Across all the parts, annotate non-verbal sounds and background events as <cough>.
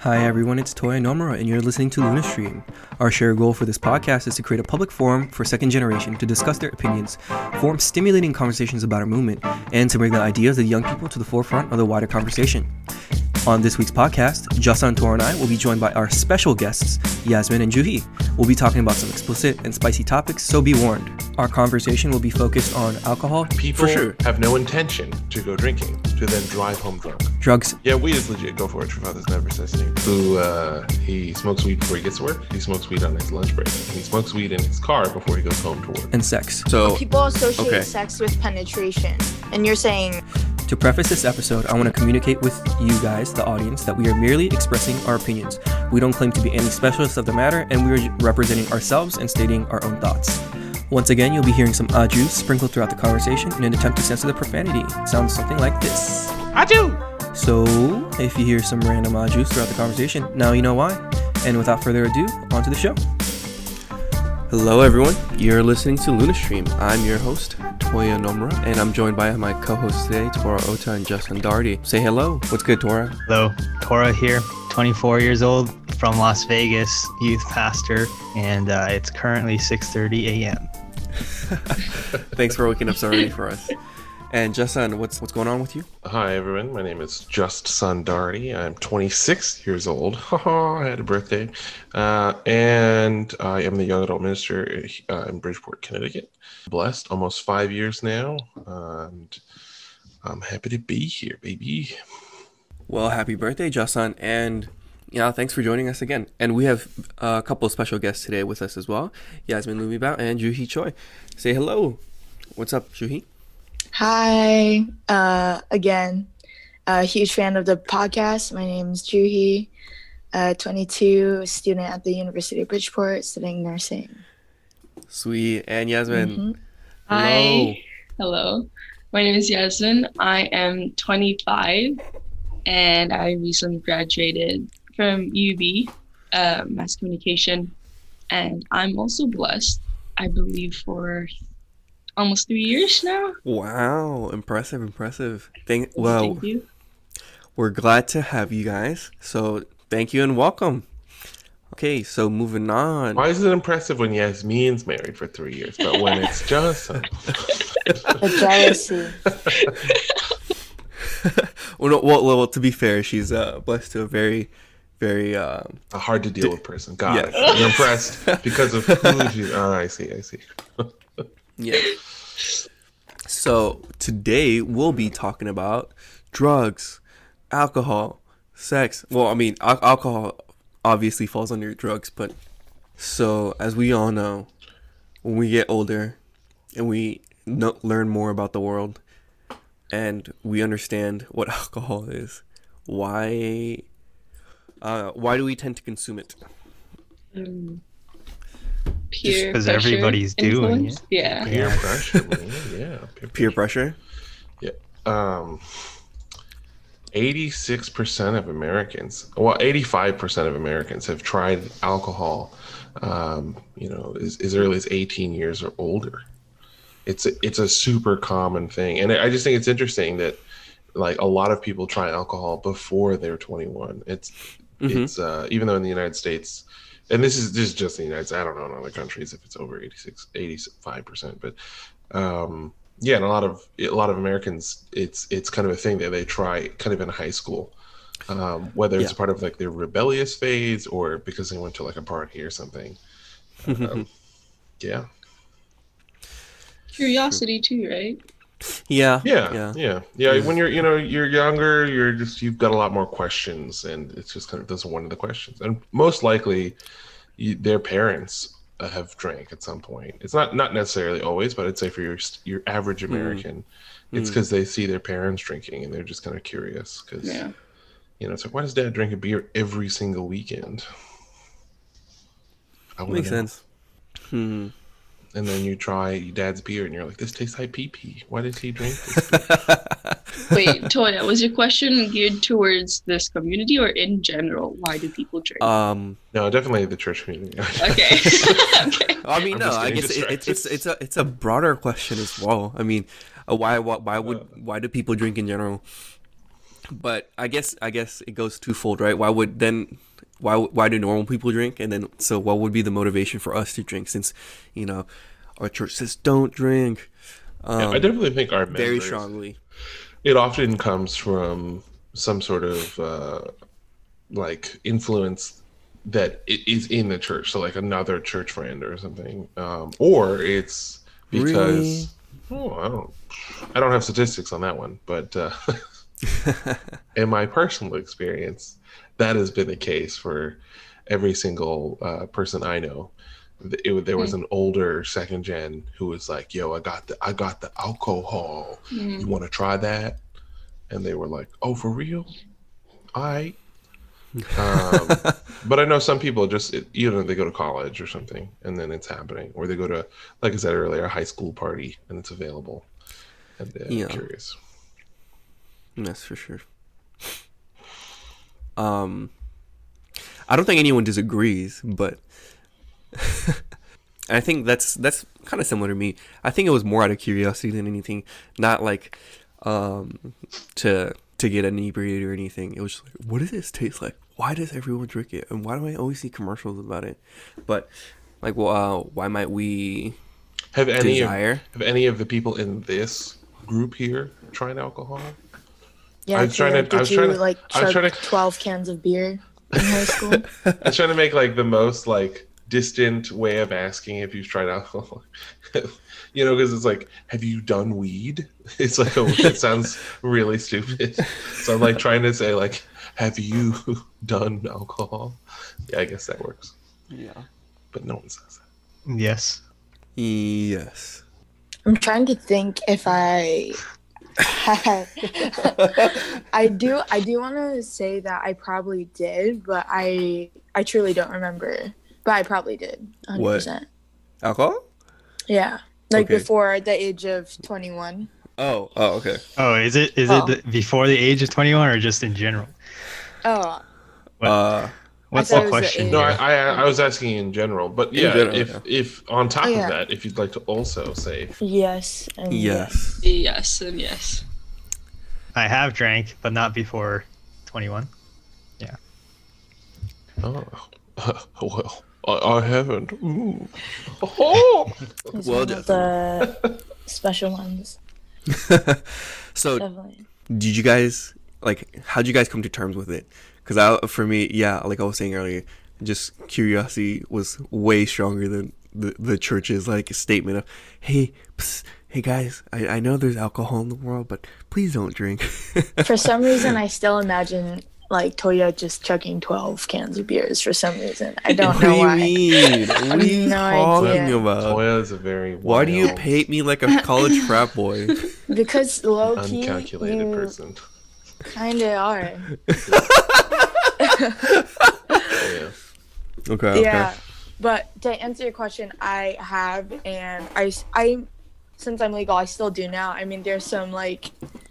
Hi everyone, it's Toya Nomura, and you're listening to Luna Stream. Our shared goal for this podcast is to create a public forum for second generation to discuss their opinions, form stimulating conversations about our movement, and to bring the ideas of young people to the forefront of the wider conversation. On this week's podcast, Jasan Tor and I will be joined by our special guests, Yasmin and Juhi. We'll be talking about some explicit and spicy topics, so be warned. Our conversation will be focused on alcohol, People for sure, have no intention to go drinking, to then drive home drunk. drugs, Yeah, weed is legit. Go for it. Your father's never says anything. Who, uh, he smokes weed before he gets to work. He smokes weed on his lunch break. And he smokes weed in his car before he goes home to work. and sex. So, People associate Okay. sex with penetration, and you're saying To preface this episode, I want to communicate with you guys, the audience, that we are merely expressing our opinions. We don't claim to be any specialists of the matter, and we are representing ourselves and stating our own thoughts. Once again, you'll be hearing some ajus sprinkled throughout the conversation in an attempt to censor the profanity. It sounds something like this. Do. So, if you hear some random ajus throughout the conversation, now you know why. And without further ado, on to the show. Hello, everyone. You're listening to Lunastream. I'm your host, Toya Nomura, and I'm joined by my co-hosts today, Tora Ota and Justin Darty. Say hello. What's good, Tora? Hello, Tora here, 24 years old, from Las Vegas, youth pastor, and uh, it's currently 6:30 a.m. <laughs> Thanks for waking up so early for us. And Justin, what's what's going on with you? Hi, everyone. My name is Just Sundardi. I'm 26 years old. <laughs> I had a birthday. Uh, and I am the young adult minister uh, in Bridgeport, Connecticut. Blessed almost five years now. And I'm happy to be here, baby. Well, happy birthday, Justin, and yeah, thanks for joining us again. And we have a couple of special guests today with us as well, Yasmin Lumibao and Juhi Choi. Say hello. What's up, Juhi? Hi uh, again. A huge fan of the podcast. My name is Juhi, uh, 22, student at the University of Bridgeport, studying nursing. Sweet. And Yasmin. Mhm. Hi. Hello. My name is Yasmin. I am 25 and I recently graduated from UB, uh, mass communication. And I'm also blessed, I believe, for almost three years now. Wow, impressive, impressive. Thank well, Thank you. we're glad to have you guys. So thank you and welcome. Okay, so moving on. Why is it impressive when Yasmin's married for three years, but when it's <laughs> Johnson? <laughs> The jealousy. <laughs> well, no, well, well, to be fair, she's uh, blessed to a very, very um, A hard to deal with person. Got Yes. it. You're impressed because of who she Oh, I see. I see. Yeah. So today we'll be talking about drugs, alcohol, sex. Well, I mean, al- alcohol obviously falls under drugs, but so as we all know, when we get older and we know, learn more about the world and we understand what <laughs> alcohol is, why uh, why do we tend to consume it? Um, peer 'cause pressure everybody's doing influence? Yeah. Peer Yeah. pressure. <laughs> Yeah. Peer pressure. Yeah. Um, 86% of Americans, well, 85% of Americans have tried alcohol, um, you know, as, as early as 18 years or older. It's a, it's a super common thing. And I just think it's interesting that like a lot of people try alcohol before they're 21. It's, Mhm. it's, uh, even though in the United States, and this is, this is just the United States, I don't know in other countries if it's over 86, 85%, but, um, yeah, and a lot of a lot of Americans, it's it's kind of a thing that they try kind of in high school, um, whether it's Yeah. part of like their rebellious phase or because they went to like a party or something. Um, yeah, Curiosity, too, right? yeah. yeah, Yeah. yeah, yeah, When you're you know you're younger, you're just you've got a lot more questions, and it's just kind of those are one of the questions, and most likely, you, their parents uh, have drank at some point. It's not not necessarily always, but I'd say for your your average American, it's Mm. because they see their parents drinking and they're just kind of curious because Yeah. you know it's like why does dad drink a beer every single weekend? I Makes know. sense. Hmm. And then you try dad's beer and you're like, this tastes like pee pee. Why does he drink <laughs> this? Beer?" Wait, Toya, was your question geared towards this community or in general? Why do people drink? um. no, definitely the church community. <laughs> okay. <laughs> okay. I mean, I'm no. I guess it, it's it's it's a it's a broader question as well. I mean, uh, why why why would why do people drink in general? but I guess I guess it goes twofold, right? Why would then why why do normal people drink, and then so what would be the motivation for us to drink? Since you know our church says don't drink. Um, yeah, I definitely think our members, very strongly. It often comes from some sort of uh, like influence that is in the church, so like another church friend or something, um, or it's because really? oh I don't I don't have statistics on that one, but uh, <laughs> in my personal experience, that has been the case for every single uh, person I know. It, there was hmm. an older second gen who was like, "Yo, I got the I got the alcohol. Mm. You want to try that?" And they were like, "Oh, for real? I." um, <laughs> but I know some people just you know they go to college or something, and then it's happening, or they go to, like I said earlier, a high school party and it's available. And uh, yeah. curious. That's for sure. Um, I don't think anyone disagrees, but <laughs> I think that's that's kind of similar to me. I think it was more out of curiosity than anything, not like um, to to get inebriated or anything. It was just like, what does this taste like? Why does everyone drink it? And why do I always see commercials about it? But like, well, uh, why might we have any desire? Of, have any of the people in this group here tried alcohol? Yeah, I was trying to. Did I was you trying to, like I was trying to, twelve cans of beer in high school? <laughs> I was trying to make like the most like distant way of asking if you've tried alcohol. <laughs> you know, because it's like, have you done weed? <laughs> It's like, oh, a, it <laughs> sounds really stupid. So I'm like trying to say like, have you done alcohol? Yeah, I guess that works. Yeah, but no one says that. Yes. Yes. I'm trying to think if I I do I do want to say that I probably did, but I I truly don't remember. But I probably did. 100%. What? Alcohol? Yeah. Like okay. before the age of 21. Oh, oh, okay. Oh, is it is oh. it before the age of 21 or just in general? Oh. What? Uh What's the question? No, I, I, I was asking in general, but yeah, general, if yeah. if on top oh, yeah. of that, if you'd like to also say yes, and yes, yes, and yes. I have drank, but not before twenty-one. Yeah. Oh, <laughs> well, I, I haven't. Ooh. <laughs> Oh, well, the <laughs> special ones. <laughs> so, Definitely. did you guys like? How did you guys come to terms with it? Because I, for me, yeah, like I was saying earlier, just curiosity was way stronger than the the church's like statement of, "Hey, psst, hey guys, I, I know there's alcohol in the world, but please don't drink." for some reason, I still imagine like Toya just chugging twelve cans of beers for some reason. I don't <laughs> what know do you why. Mean? <laughs> What are you no talking idea. about? Toya is a very why do you paint me like a college <laughs> frat boy? Because low key, uncalculated you person. Kind of are. yeah. Okay. Yeah. But to answer your question, I have, and I, I, since I'm legal, I still do now. I mean, there's some like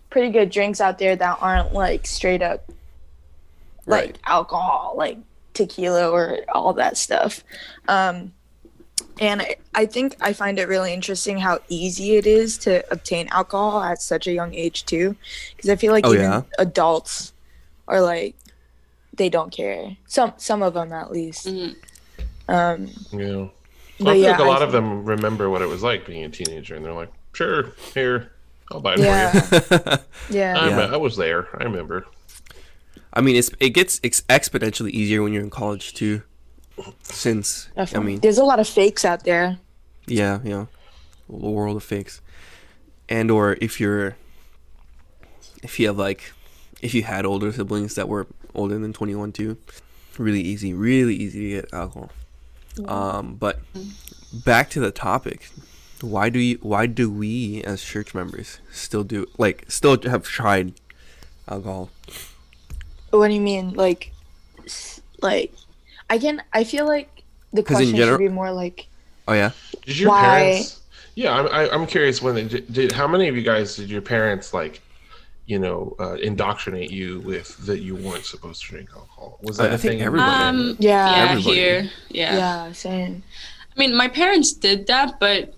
pretty good drinks out there that aren't like straight up like right. alcohol, like tequila or all that stuff. Um, and I, I think I find it really interesting how easy it is to obtain alcohol at such a young age too, because I feel like oh, even yeah? adults are like they don't care. Some some of them at least. Mm-hmm. Um, yeah. Well, I feel yeah, like a lot of them remember what it was like being a teenager, and they're like, "Sure, here, I'll buy it yeah. for you." yeah, <laughs> I, yeah. I was there. I remember. I mean, it's it gets ex- exponentially easier when you're in college too, since Definitely. I mean, there's a lot of fakes out there. Yeah, yeah, the world of fakes, and or if you're, if you have like, if you had older siblings that were older than 21 too. Really easy, really easy to get alcohol. Um, but back to the topic. Why do you? Why do we as church members still do like still have tried alcohol? What do you mean? Like, like I can. I feel like the question general, should be more like. Oh yeah. Did your why? parents? Yeah, I'm. I, am i am curious. When they did, did, how many of you guys did your parents like you know, uh, indoctrinate you with that you weren't supposed to drink alcohol? Was that I, a think thing? Everybody. Um, yeah, yeah everybody. here, yeah, yeah, same. I mean, my parents did that, but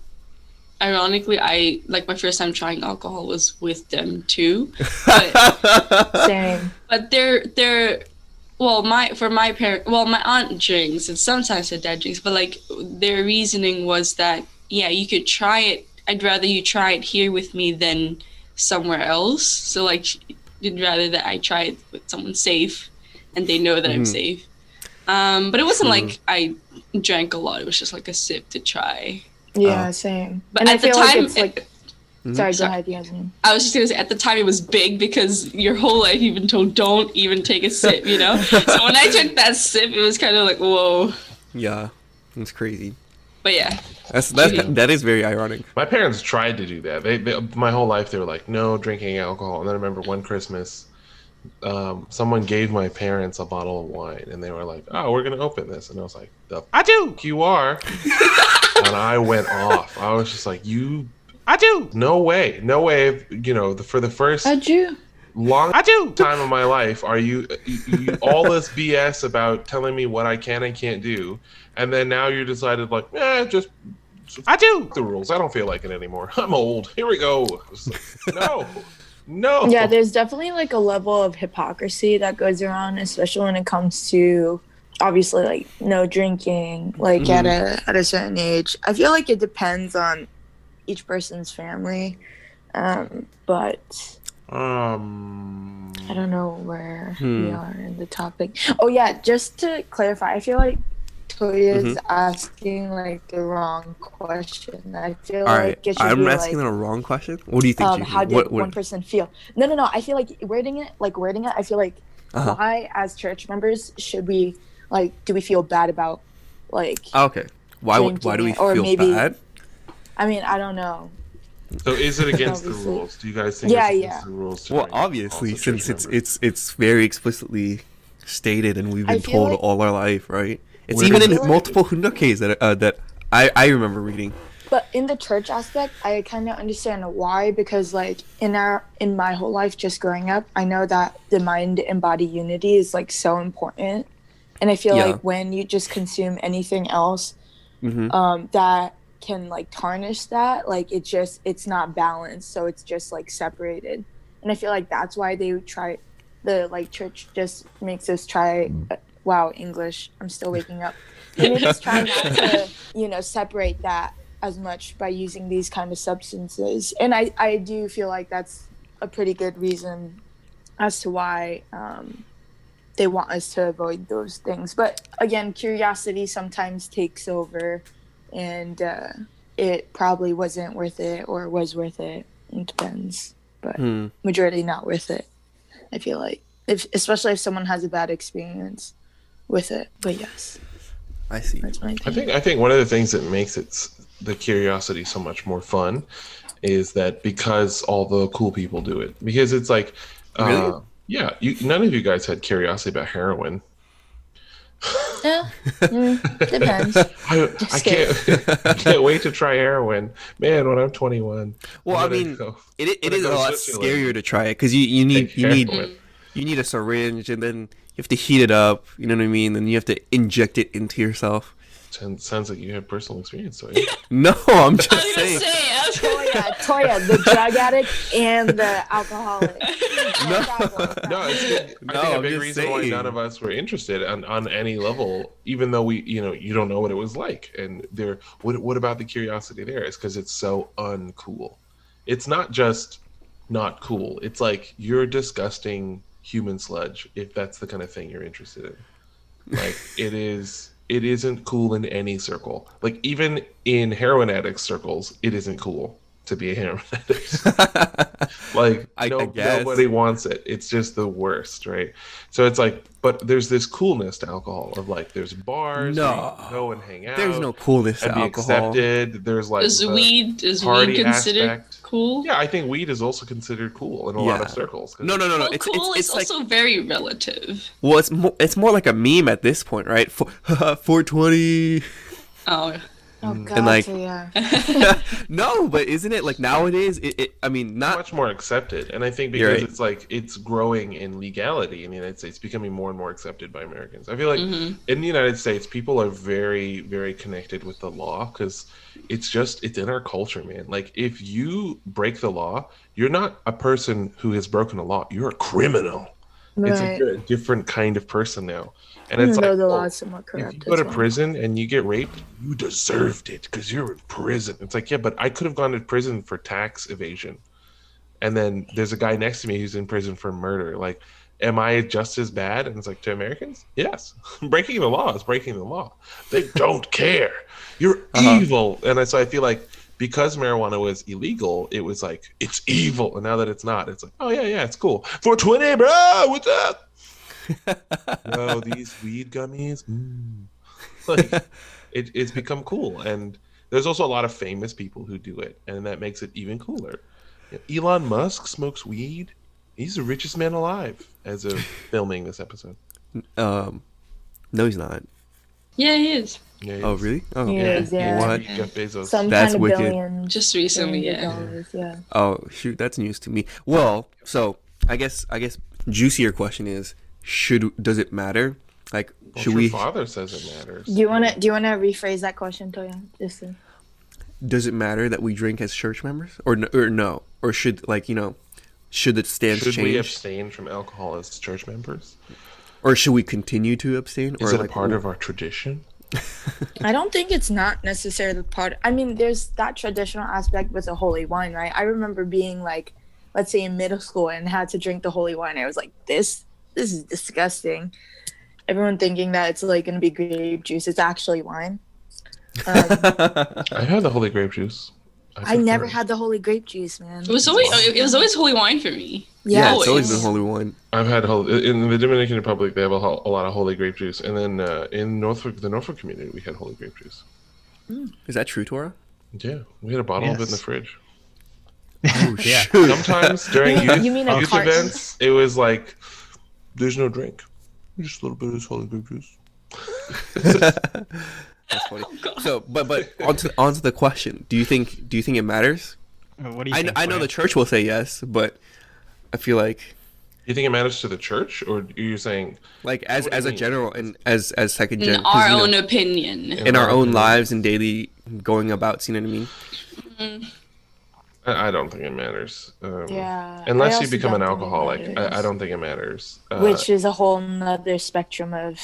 ironically, I like my first time trying alcohol was with them too. <laughs> But, Same. but they're they're well, my for my parent, well, my aunt drinks and sometimes her dad drinks, but like their reasoning was that yeah, you could try it. I'd rather you try it here with me than somewhere else. So like, you'd rather that I try it with someone safe, and they know that I'm Mhm. safe. Um, but it wasn't True. like I drank a lot. It was just like a sip to try. Yeah, Uh, same. But and I at the feel like time, it's like. Sorry, go Sorry. ahead, Yasmin. I was just gonna say at the time it was big because your whole life you've been told don't even take a sip, you know. so when I took that sip, it was kind of like whoa. yeah, it's crazy. But yeah, That's that's Cheating. that is very ironic. My parents tried to do that. They, they my whole life they were like, no drinking alcohol. And then I remember one Christmas, um, someone gave my parents a bottle of wine, and they were like, "Oh, we're gonna open this," and I was like, "The I do. you are," <laughs> and I went off. I was just like, "You, I do. no way, no way." You know, the, for the first you? long I do. time of my life, are you, you, you all this BS about telling me what I can and can't do, and then now you decided like, eh, just I do. the rules. I don't feel like it anymore. <laughs> I'm old. Here we go. Like, no, no. Yeah, there's definitely like a level of hypocrisy that goes around, especially when it comes to obviously like no drinking, like at a at a certain age. I feel like it depends on each person's family, um, but Um. I don't know where Hmm. we are in the topic. Oh yeah, just to clarify, I feel like Toya's Mhm. asking like the wrong question. I feel All like right, it should I'm be asking like, the wrong question. What do you think? um, how did what, one person feel? No, no, no. I feel like wording it, like wording it. I feel like Uh-huh. why, as church members, should we like? Do we feel bad about like? Okay. Why? Why do we or feel maybe- bad? I mean, I don't know. So is it against the rules? Do you guys think Yeah, it's against yeah. the rules? To Well, obviously, as a church since it's it's it's very explicitly stated, and we've been told like- all our life, right? It's Where even in it- I feel like- multiple Hoon Dok Haes that uh, that I I remember reading. But in the church aspect, I kind of understand why because like in our in my whole life just growing up, I know that the mind and body unity is like so important. And I feel Yeah. like when you just consume anything else hmm um that can like tarnish that, like it just it's not balanced, so it's just like separated. And I feel like that's why they try the like church just makes us try uh, wow, English. I'm still waking up. Make us try not to, <laughs> you know, separate that as much by using these kind of substances. And I, I do feel like that's a pretty good reason as to why um, they want us to avoid those things. But again, curiosity sometimes takes over, and uh, it probably wasn't worth it or was worth it. It depends, but Hmm. majority not worth it. I feel like, if especially if someone has a bad experience with it. But yes, I see. that's my I think I think one of the things that makes it the curiosity so much more fun is that because all the cool people do it. Because it's like, uh, Really? Yeah, you, none of you guys had curiosity about heroin. Yeah, <laughs> mm, depends. I, I can't <laughs> I can't wait to try heroin, man. When I'm 21. Well, I'm I gonna mean, go It, it When a lot scarier to try it because you, you need you need heroin. you need a syringe and then you have to heat it up. You know what I mean? Then you have to inject it into yourself. Sounds- Sounds like you have personal experience. So <laughs> No, I'm I just was saying. say. I was Toya, Toya, the drug addict and the alcoholic. <laughs> No. no, it's good. No, I think a I'm big just reason why none of us were interested on, on any level, even though we, you know, you don't know what it was like. And there, what, what about the curiosity there? Is because it's so uncool. It's not just not cool. It's like you're disgusting human sludge if that's the kind of thing you're interested in. Like it is. It isn't cool in any circle. Like even in heroin addict circles, it isn't cool to be a heroin <laughs> <laughs> addict. like I- I no, guess. nobody wants it it's just the worst right so it's like but there's this coolness to alcohol of like there's bars No. can go and hang out There's no coolness and to be alcohol. accepted there's like Is the weed is party weed considered aspect. cool? yeah i think weed is also considered cool in a lot of circles. No, no, no, no. Well, It's cool it's, is it's like also very relative. well, it's more it's more like a meme at this point, right? For <laughs> 420. Oh, Oh god, like- yeah. <laughs> no, but isn't it like nowadays? It, it I mean, not much more accepted, and I think because right. it's like it's growing in legality in the United States, becoming more and more accepted by Americans. I feel like Mhm. in the United States, people are very, very connected with the law because it's just it's in our culture, man. Like if you break the law, you're not a person who has broken a law; you're a criminal. It's Right. a, a different kind of person now, and Even it's though like the oh, law is somewhat if corrupt. you go to well. prison and you get raped, you deserved it because you're in prison. It's like, yeah, but I could have gone to prison for tax evasion. And then there's a guy next to me who's in prison for murder. Like, am I just as bad? And it's like, to Americans, yes. <laughs> breaking the law is breaking the law. They don't care. You're <laughs> Uh-huh. evil. And so I feel like because marijuana was illegal, it was like, it's evil. And now that it's not, it's like, oh, yeah, yeah, it's cool. 420, bro, what's up? Yo, these weed gummies. Mm. Like, <laughs> it, it's become cool. And there's also a lot of famous people who do it, and that makes it even cooler. Elon Musk smokes weed. He's the richest man alive as of <laughs> filming this episode. um, no, he's not. Yeah, he is. Yeah, he Oh, is. really? Oh, He Yeah, is, yeah. What? Jeff Bezos. Some That's kind of wicked. billion. Just recently, billions yeah. dollars, yeah. Oh shoot, that's news to me. Well, so I guess I guess juicier question is should does it matter? Like Well, should your we father says it matters. Do you wanna do you wanna rephrase that question, Toya? Just to- does it matter that we drink as church members or no, or no or should like you know should the stance Should we abstain from alcohol as church members? or should we continue to abstain Is or it like a part of our tradition? I don't think it's not necessarily part. I mean, there's that traditional aspect with the holy wine, right? I remember being like, let's say in middle school and had to drink the holy wine. I was like, this, this is disgusting. Everyone thinking that it's like gonna be grape juice. It's actually wine. Um, <laughs> I had the holy grape juice. I never it. had the holy grape juice, man. It was always it was always holy wine for me. yeah, Yeah, it's always always. been holy wine I've had holy in the Dominican Republic. They have a, a lot of holy grape juice, and then uh, in Norfolk, the Norfolk community, we had holy grape juice. is that true Tora Yeah, we had a bottle of it in the fridge. oh <laughs> Yeah. Sometimes during <laughs> You mean- youth, you mean youth events, it was like, "There's no drink, just a little bit of this holy grape juice." <laughs> that's funny. Oh, so but but onto onto the question. Do you think do you think it matters? Uh, what do you I, think, I know the church will say yes but I feel like Do You think it matters to the church, or are you saying like as What do you as a mean? general and as as second In our you know, own opinion. in our own lives and daily going about you know what I mean mm. I, I don't think it matters. Um, Yeah. Unless you become an don't think it alcoholic, I, I don't think it matters. Uh, Which is a whole nother spectrum of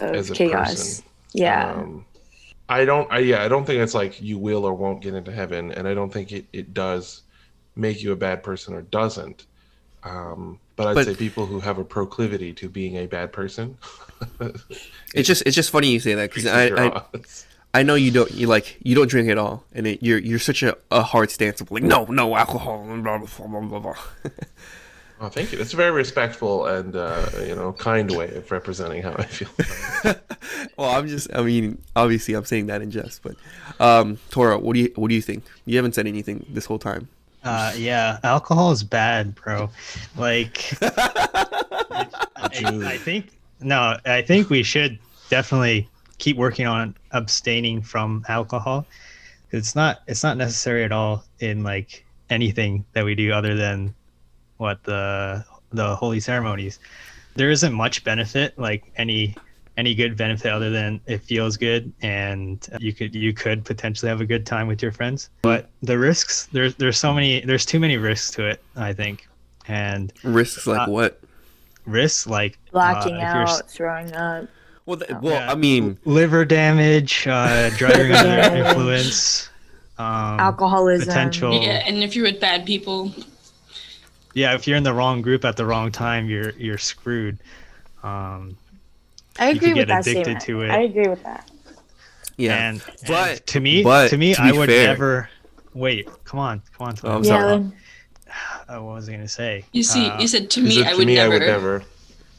of chaos. person. Yeah. Um, I don't. I, yeah, I don't think it's like you will or won't get into heaven, and I don't think it, it does make you a bad person or doesn't. Um, but I'd But- say people who have a proclivity to being a bad person. <laughs> It's just it's just funny you say that because I, your I <laughs> odds. I know you don't you like you don't drink at all and it, you're you're such a, a hard stance of like no no alcohol blah, blah, blah, blah, blah. <laughs> Oh, thank you. That's a very respectful and uh, you know kind way of representing how I feel. <laughs> well I'm just I mean obviously I'm saying that in jest but um Tora what do you what do you think you haven't said anything this whole time Uh, yeah, alcohol is bad, bro. Like, <laughs> I, I think no, I think we should definitely keep working on abstaining from alcohol. It's not it's not necessary at all in like anything that we do other than what the the holy ceremonies. There isn't much benefit, like any any good benefit other than it feels good and you could you could potentially have a good time with your friends. But the risks there's there's so many there's too many risks to it, I think. And risks like Uh, what risks like uh, Blacking if out, throwing up. Well th- well yeah, I mean liver damage, uh, driving under <laughs> influence, um, Alcoholism. potential- Yeah, and if you're with bad people, yeah, if you're in the wrong group at the wrong time, you're you're screwed. Um, I you agree could with that addicted statement. to it. I agree with that. yeah and, But- and to me, but to me, to I would fair- never. Wait, come on, come on. Oh, I'm Tom. sorry. Uh, what was I gonna say? you see, Uh, you said to me, said, I to would me, never. I would never.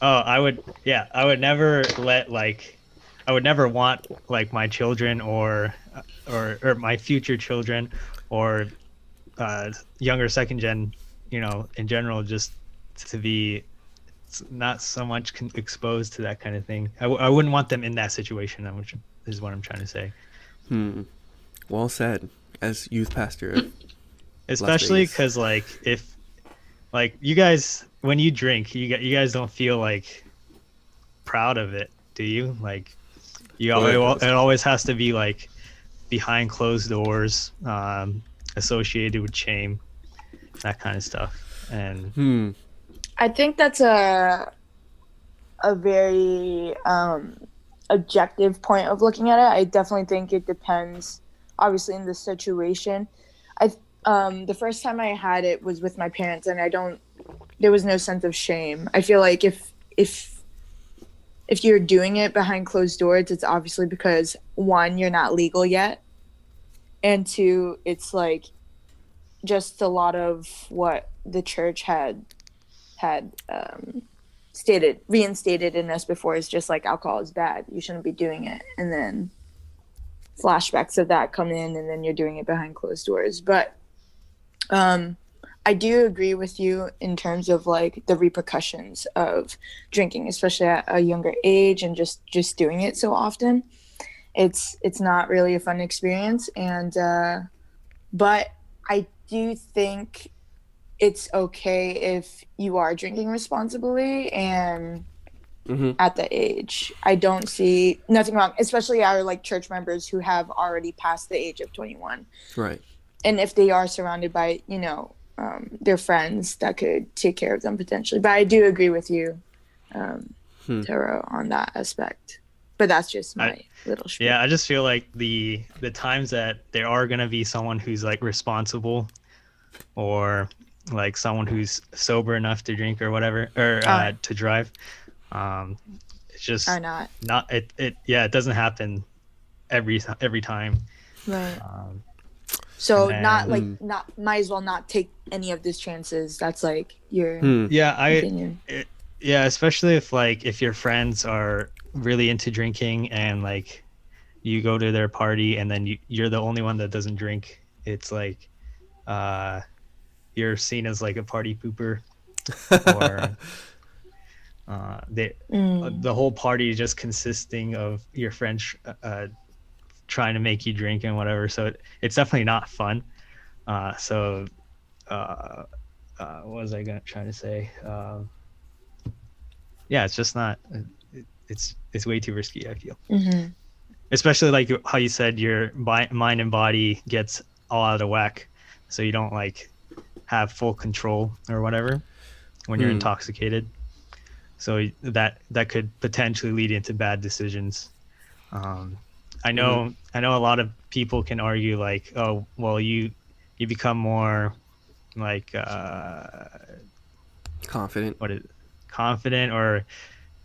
Oh, I would. Yeah, I would never let like, I would never want like my children or, or or my future children, or, uh, younger second gen, you know, in general, just to be, not so much con- exposed to that kind of thing. I, w- I wouldn't want them in that situation. Which is what I'm trying to say. hmm. Well said. As youth pastor, <laughs> especially because like if like you guys when you drink you you guys don't feel like proud of it do you like you Well, al- it it, al- does. it always has to be like behind closed doors um associated with shame that kind of stuff and hmm. I think that's a a very um, objective point of looking at it. I definitely think it depends, obviously, in the situation. I um, the first time I had it was with my parents, and I don't. There was no sense of shame. I feel like if if if you're doing it behind closed doors, it's obviously because one, you're not legal yet, and two, it's like just a lot of what the church had had um, stated reinstated in us before is just like alcohol is bad. You shouldn't be doing it. And then flashbacks of that come in and then you're doing it behind closed doors. But um i do agree with you in terms of like the repercussions of drinking especially at a younger age and just just doing it so often it's it's not really a fun experience and uh but i do think it's okay if you are drinking responsibly and Mhm. at the age. I don't see nothing wrong, especially our like church members who have already passed the age of 21. Right. And if they are surrounded by, you know, um, their friends that could take care of them potentially. But I do agree with you, um, Hmm. Taro, on that aspect. But that's just my I- little spiel. yeah i just feel like the the times that there are going to be someone who's like responsible or like someone who's sober enough to drink or whatever or uh, Ah. to drive um it's just Are not. not it, it yeah it doesn't happen every every time Right. um So And not then- like not might as well not take any of these chances. That's like your Hmm. yeah i opinion. yeah especially if like if your friends are really into drinking and like you go to their party and then you, you're the only one that doesn't drink it's like uh you're seen as like a party pooper <laughs> or uh they Mm. the whole party just consisting of your French uh trying to make you drink and whatever. So it, it's definitely not fun. Uh so uh, uh what was i gonna try to say? Um yeah it's just not it, it's it's way too risky i feel. Hmm especially like how you said your bi- mind and body gets all out of whack so you don't like have full control or whatever when you're Hmm. intoxicated. So that that could potentially lead into bad decisions. Um, i know i know a lot of people can argue like oh well you you become more like uh Confident. what is confident or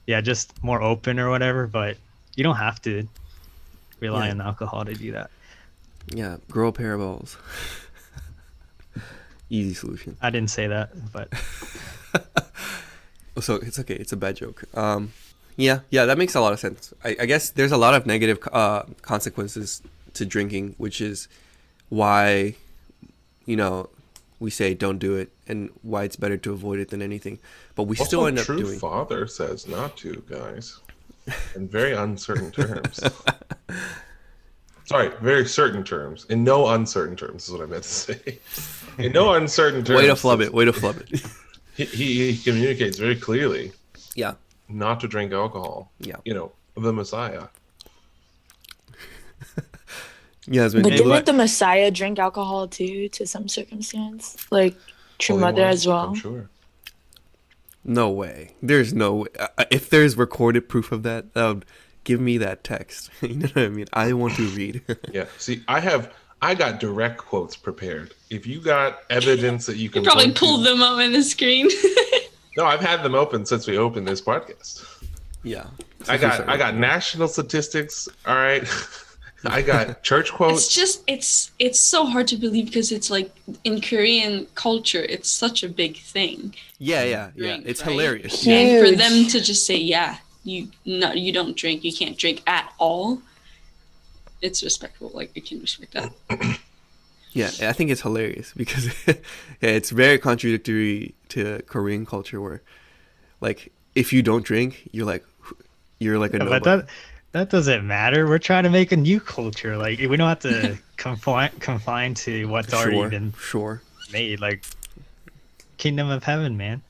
yeah just more open or whatever but you don't have to rely Yeah. on alcohol to do that Yeah. Grow a pair of balls. <laughs> Easy solution. i didn't say that but <laughs> So it's okay. It's a bad joke. Um, yeah, yeah, that makes a lot of sense. I, I guess there's a lot of negative uh, consequences to drinking, which is why, you know, we say don't do it, and why it's better to avoid it than anything. But we still Also, end up true doing. father says not to, guys, in very uncertain terms. <laughs> Sorry, very certain terms. In no uncertain terms is what I meant to say. In no uncertain terms. Way to flub it. Way to flub it. <laughs> He, he, he communicates very clearly yeah, not to drink alcohol. yeah, You know, the Messiah. <laughs> yeah. But Hey, didn't look- the Messiah drink alcohol too, to some circumstance? Like True Mother One, as well. I'm sure. no way. There's no way. Uh, if there's recorded proof of that, that would give me that text. <laughs> you know what I mean? I want to read. <laughs> Yeah. See, I have I got direct quotes prepared. If you got evidence that you You can probably pull to- them up on the screen. No, I've had them open since we opened this podcast. yeah. I got I got national statistics. All right. <laughs> I got church quotes. it's just it's it's so hard to believe because it's like in Korean culture, it's such a big thing. Yeah, yeah, yeah. It's right? hilarious. Yeah. And for them to just say, "Yeah, you no, you don't drink. You can't drink at all." It's respectful. Like we can respect that. <clears throat> Yeah, I think it's hilarious <laughs> because yeah, it's very contradictory to Korean culture where like if you don't drink, you're like you're like a but nobody. that that doesn't matter we're trying to make a new culture like we don't have to <laughs> confine confined to what's already Sure, been sure. made. Like Kingdom of Heaven, man.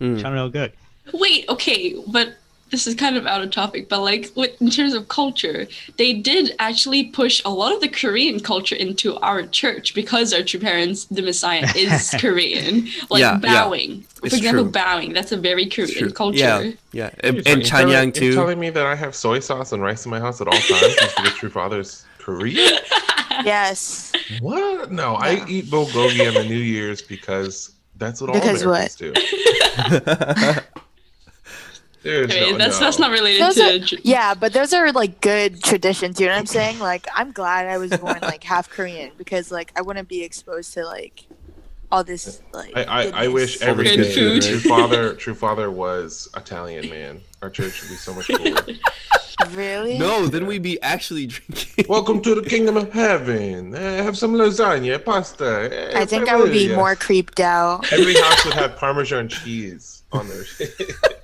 Mm. Trying to good. Wait, okay, but this is kind of out of topic, but like with, in terms of culture, they did actually push a lot of the Korean culture into our church because our true parents, the Messiah, is <laughs> Korean. Like Yeah, yeah. bowing. For It's example, true. bowing. That's a very Korean culture. Yeah, yeah, and, You're and telling- Chanyang You're too. telling me that I have soy sauce and rice in my house at all times because the true father's Korean? <laughs> Yes. What? No, I eat bulgogi on the New Year's because that's what all Because Americans do. <laughs> Dude, Okay, no, that's no. that's not related Those to. are- tr- Yeah, but those are like good traditions. You know what I'm saying? Like, I'm glad I was born like half Korean because like I wouldn't be exposed to like all this like. I, I, I wish every Good day food. true father true father was Italian man. Our church would be so much cooler. <laughs> Really? no, then we'd be actually drinking. Welcome to the kingdom of heaven. Eh, have some lasagna, pasta. eh, I think I would be more creeped out. Every house would <laughs> have Parmesan cheese on their <laughs>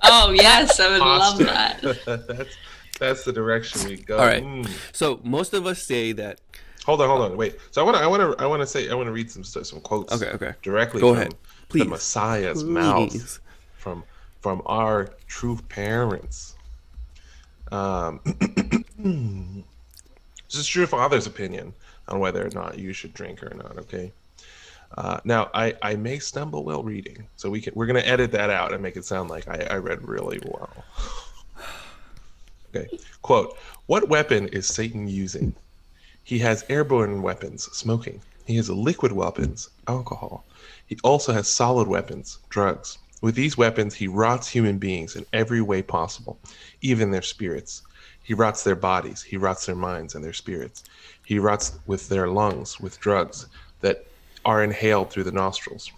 Oh yes, I would love that. <laughs> that's that's the direction we go. All right. Mm. So most of us say that. Hold on, hold on, wait. So I want to, I want to, I want to say, I want to read some stuff, some quotes. Okay, okay. Directly Go from ahead. the Please. Messiah's mouth, from from our true parents. Um, <clears throat> this is true father's opinion on whether or not you should drink or not. Okay. Uh, now I, I may stumble while reading, so we can we're gonna edit that out and make it sound like I, I read really well. Okay. Quote: What weapon is Satan using? He has airborne weapons, smoking. He has liquid weapons, alcohol. He also has solid weapons, drugs. With these weapons, he rots human beings in every way possible, even their spirits. He rots their bodies, he rots their minds and their spirits. He rots with their lungs with drugs that are inhaled through the nostrils.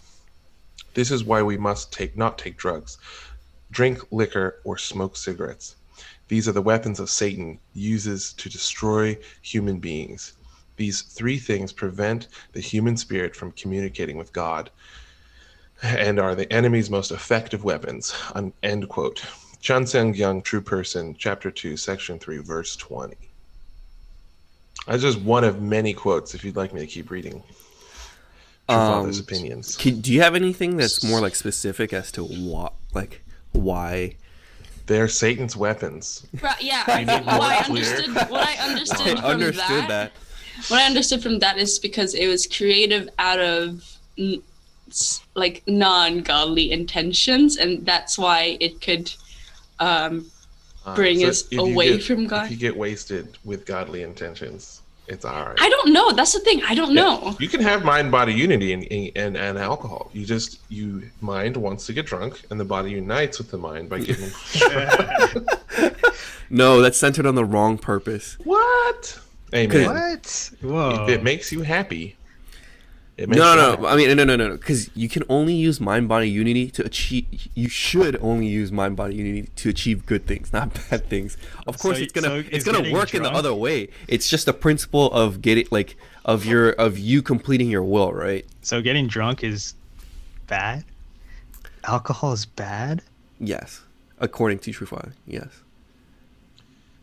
This is why we must take not take drugs, drink liquor or smoke cigarettes. These are the weapons of Satan uses to destroy human beings. These three things prevent the human spirit from communicating with God and are the enemy's most effective weapons. End quote. Cheon Seong Gyeong, True Person, Chapter 2, Section 3, Verse 20. That's just one of many quotes if you'd like me to keep reading. True Um, Father's opinions. Can, do you have anything that's more like specific as to what, like, why? They're Satan's weapons. Right, yeah, <laughs> I think what I understood, what I understood <laughs> I from understood that, that. what I understood from that is because it was creative out of like non-godly intentions, and that's why it could um, Uh, Bring so us away get- from God. If you get wasted with godly intentions, it's all right. I don't know. That's the thing. I don't Yeah, know. You can have mind body unity and, and and alcohol. You just you mind wants to get drunk and the body unites with the mind by getting <laughs> <laughs> No, that's centered on the wrong purpose. what? Amen. What? Whoa. If it makes you happy, it makes No, you no, no. I mean, no, no, no, no. Because you can only use mind body unity to achieve. You should only use mind body unity to achieve good things, <laughs> not bad things. Of course, So- it's gonna so it's gonna getting work in the other way. It's just a principle of getting like of your of you completing your will, right? So getting drunk is bad? Alcohol is bad? Yes, according to True Father. Yes.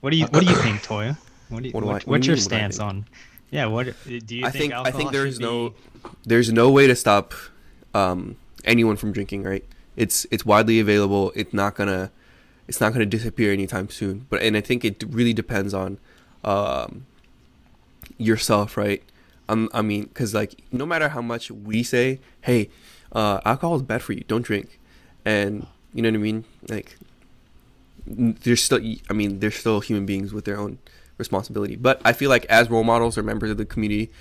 What do you What do you think, Toya? What do you, What do I- what- what you what's your mean, what I stance on? Yeah. What do you I think? think I think there's should no be- there's no way to stop um, anyone from drinking. Right? It's it's widely available. It's not gonna it's not gonna disappear anytime soon. But and I think it really depends on um, yourself, right? Um, I mean, because like no matter how much we say, hey, uh, alcohol is bad for you, don't drink, and you know what I mean, like there's still I mean there's still human beings with their own responsibility. But I feel like as role models or members of the community,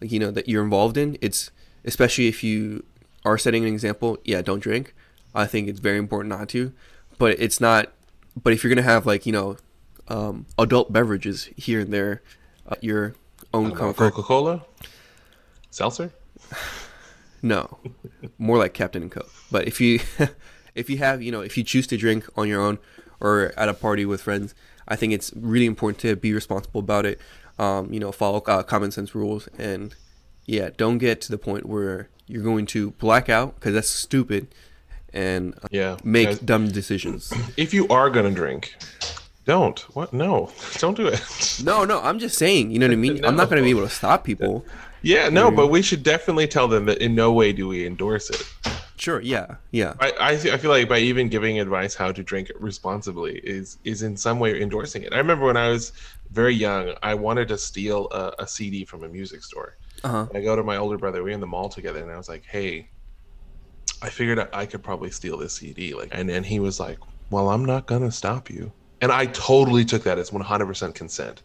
like you know that you're involved in, it's especially if you are setting an example. Yeah, don't drink. I think it's very important not to. But it's not. But if you're gonna have like you know, um, adult beverages here and there, uh, your own comfort. Coca Cola, seltzer. <laughs> No, more like Captain and Coke. But if you <laughs> if you have you know if you choose to drink on your own or at a party with friends, I think it's really important to be responsible about it. Um, you know, follow uh, common sense rules and yeah, don't get to the point where you're going to black out because that's stupid and uh, Yeah. make Guys, dumb decisions. <clears throat> if you are gonna drink, Don't. What? No. <laughs> Don't do it. <laughs> No, no, I'm just saying. You know what I mean? <laughs> I'm not going to be able to stop people. Yeah, no, but we should definitely tell them that in no way do we endorse it. Sure. Yeah. Yeah. I, I, I feel like by even giving advice how to drink responsibly is is in some way endorsing it. I remember when I was very young, I wanted to steal a, a CD from a music store. Uh-huh. I go to my older brother. We were in the mall together, and I was like, "Hey, I figured out I could probably steal this CD." Like, and then he was like, "Well, I'm not gonna stop you." And I totally took that as 100% consent.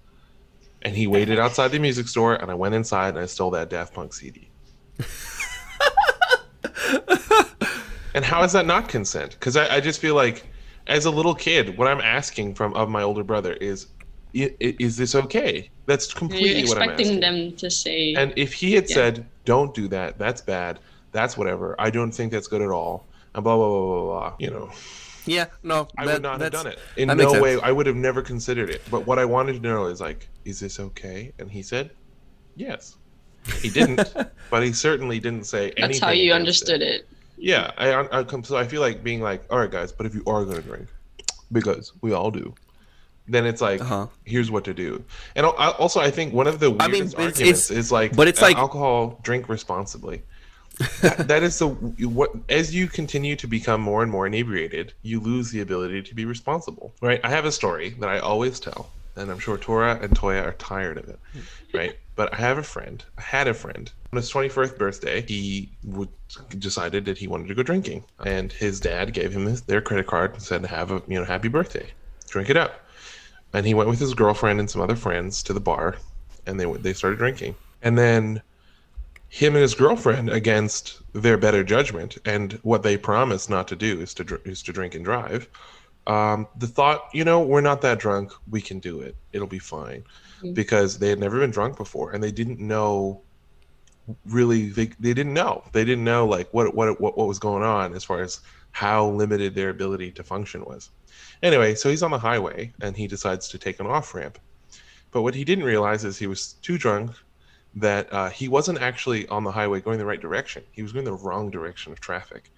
And he waited outside the music store, and I went inside and I stole that Daft Punk CD. <laughs> and how is that not consent? Because I, I, just feel like, as a little kid, what I'm asking from of my older brother is, is this okay? That's completely You're what I'm expecting them to say. And if he had yeah. said, "Don't do that. That's bad. That's whatever. I don't think that's good at all," and blah blah blah blah blah, you know. Yeah, no, I would not have done it. In no way, I would have never considered it. But what I wanted to know is like, is this okay? And he said, yes. He didn't, <laughs> but he certainly didn't say anything. That's how you understood it. it. Yeah, I, I, I, so I feel like being like, all right, guys, but if you are going to drink, because we all do, then it's like, uh-huh. here's what to do. And also, I think one of the weirdest I mean, it's, arguments it's, is like, but it's like alcohol, drink responsibly that, <laughs> that is the what as you continue to become more and more inebriated, you lose the ability to be responsible. Right? I have a story that I always tell, and I'm sure Tora and Toya are tired of it. Right? But I have a friend. I had a friend. On his 21st birthday, he would, decided that he wanted to go drinking, and his dad gave him his, their credit card and said, "Have a you know happy birthday, drink it up." And he went with his girlfriend and some other friends to the bar, and they they started drinking. And then him and his girlfriend against their better judgment and what they promised not to do is to is to drink and drive. Um, the thought, you know, we're not that drunk, we can do it. It'll be fine, mm-hmm. because they had never been drunk before and they didn't know. Really, they, they didn't know. They didn't know like what what what what was going on as far as how limited their ability to function was. Anyway, so he's on the highway and he decides to take an off ramp. But what he didn't realize is he was too drunk that uh, he wasn't actually on the highway going the right direction. He was going the wrong direction of traffic.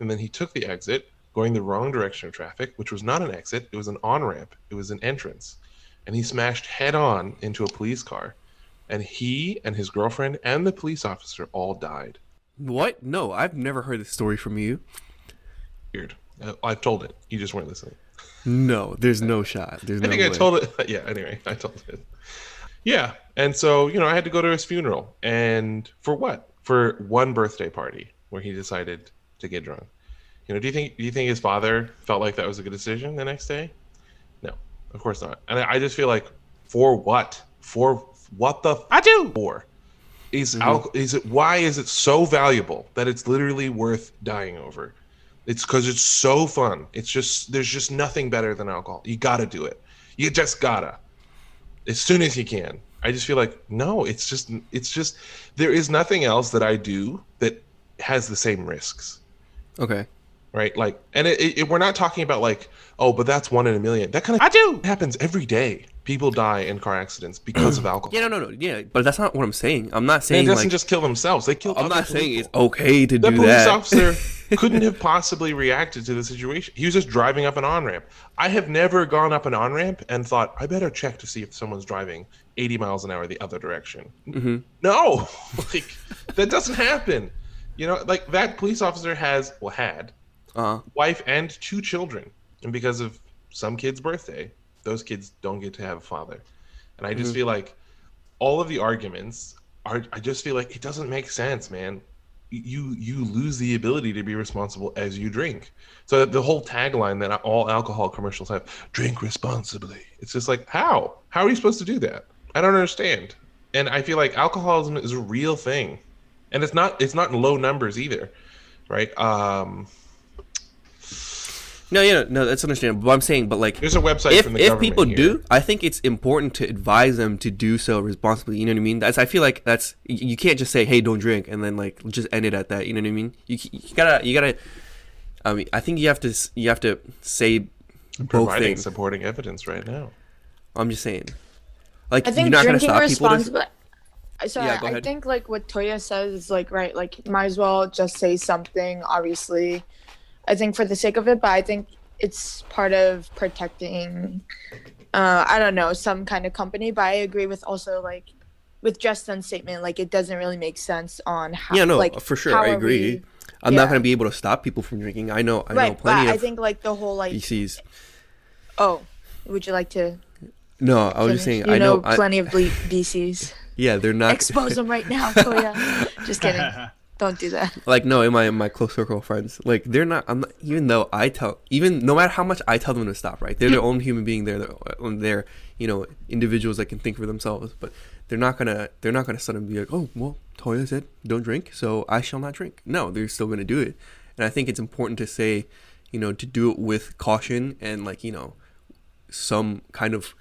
And then he took the exit, going the wrong direction of traffic, which was not an exit, it was an on ramp, it was an entrance. And he smashed head on into a police car. And he and his girlfriend and the police officer all died. What? No, I've never heard this story from you. Weird. Uh, I've told it. You just weren't listening. No, there's no shot. There's I think I told it. <laughs> Yeah, anyway, I told it. Yeah. And so, you know, I had to go to his funeral. And for what? For one birthday party where he decided to get drunk. You know, do you think do you think his father felt like that was a good decision the next day? No, of course not. And I just feel like for what? For what the I do for? Is mm-hmm. alcohol is it why is it so valuable that it's literally worth dying over? It's because it's so fun. It's just there's just nothing better than alcohol. You gotta do it. You just gotta as soon as you can. I just feel like no, it's just it's just there is nothing else that I do that has the same risks. Okay. Right, like, and it, it, we're not talking about like, oh, but that's one in a million. That kind of I do happens every day. People die in car accidents because of <clears throat> alcohol. Yeah, no, no, no. Yeah, but that's not what I'm saying. I'm not saying and it doesn't like, just kill themselves. They kill. I'm not saying people. it's okay to the do that. The police officer <laughs> couldn't have possibly reacted to the situation. He was just driving up an on ramp. I have never gone up an on ramp and thought I better check to see if someone's driving 80 miles an hour the other direction. Mm-hmm. No, <laughs> like that doesn't happen. You know, like that police officer has, well, had uh-huh. wife and two children, and because of some kid's birthday, those kids don't get to have a father. And I just mm-hmm. feel like all of the arguments are. I just feel like it doesn't make sense, man. You you lose the ability to be responsible as you drink. So the whole tagline that all alcohol commercials have: "Drink responsibly." It's just like how? How are you supposed to do that? I don't understand. And I feel like alcoholism is a real thing, and it's not it's not in low numbers either, right? Um, no, yeah, no, that's understandable. But I'm saying, but like, there's a website if, from the if people here. do, I think it's important to advise them to do so responsibly. You know what I mean? That's I feel like that's you can't just say, "Hey, don't drink," and then like just end it at that. You know what I mean? You, you gotta you gotta. I mean, I think you have to you have to say I'm both things. supporting evidence right now. I'm just saying. Like I think you're not drinking gonna stop responsibly. Uh, so yeah, I think like what Toya says is like right, like might as well just say something. Obviously, I think for the sake of it, but I think it's part of protecting uh i don't know some kind of company but i agree with also like with justin's statement like it doesn't really make sense on how yeah, no, like for sure, I agree. we- I'm not gonna be able to stop people from drinking. I know, I know right but plenty i of think like the whole like BCs. oh would you like to No, I was just saying. you I know. I, plenty of ble- bcs <laughs> yeah, they're not. expose them right now <laughs> Koya. just kidding <laughs> don't do that. <laughs> Like no in my in my close circle of friends. Like they're not i'm not even though i tell even no matter how much i tell them to stop right? They're their own human being. They're their own they're you know individuals that can think for themselves. But they're not gonna they're not gonna suddenly be like oh well toya said don't drink so i shall not drink. No they're still gonna do it. And i think it's important to say you know to do it with caution and like you know some kind of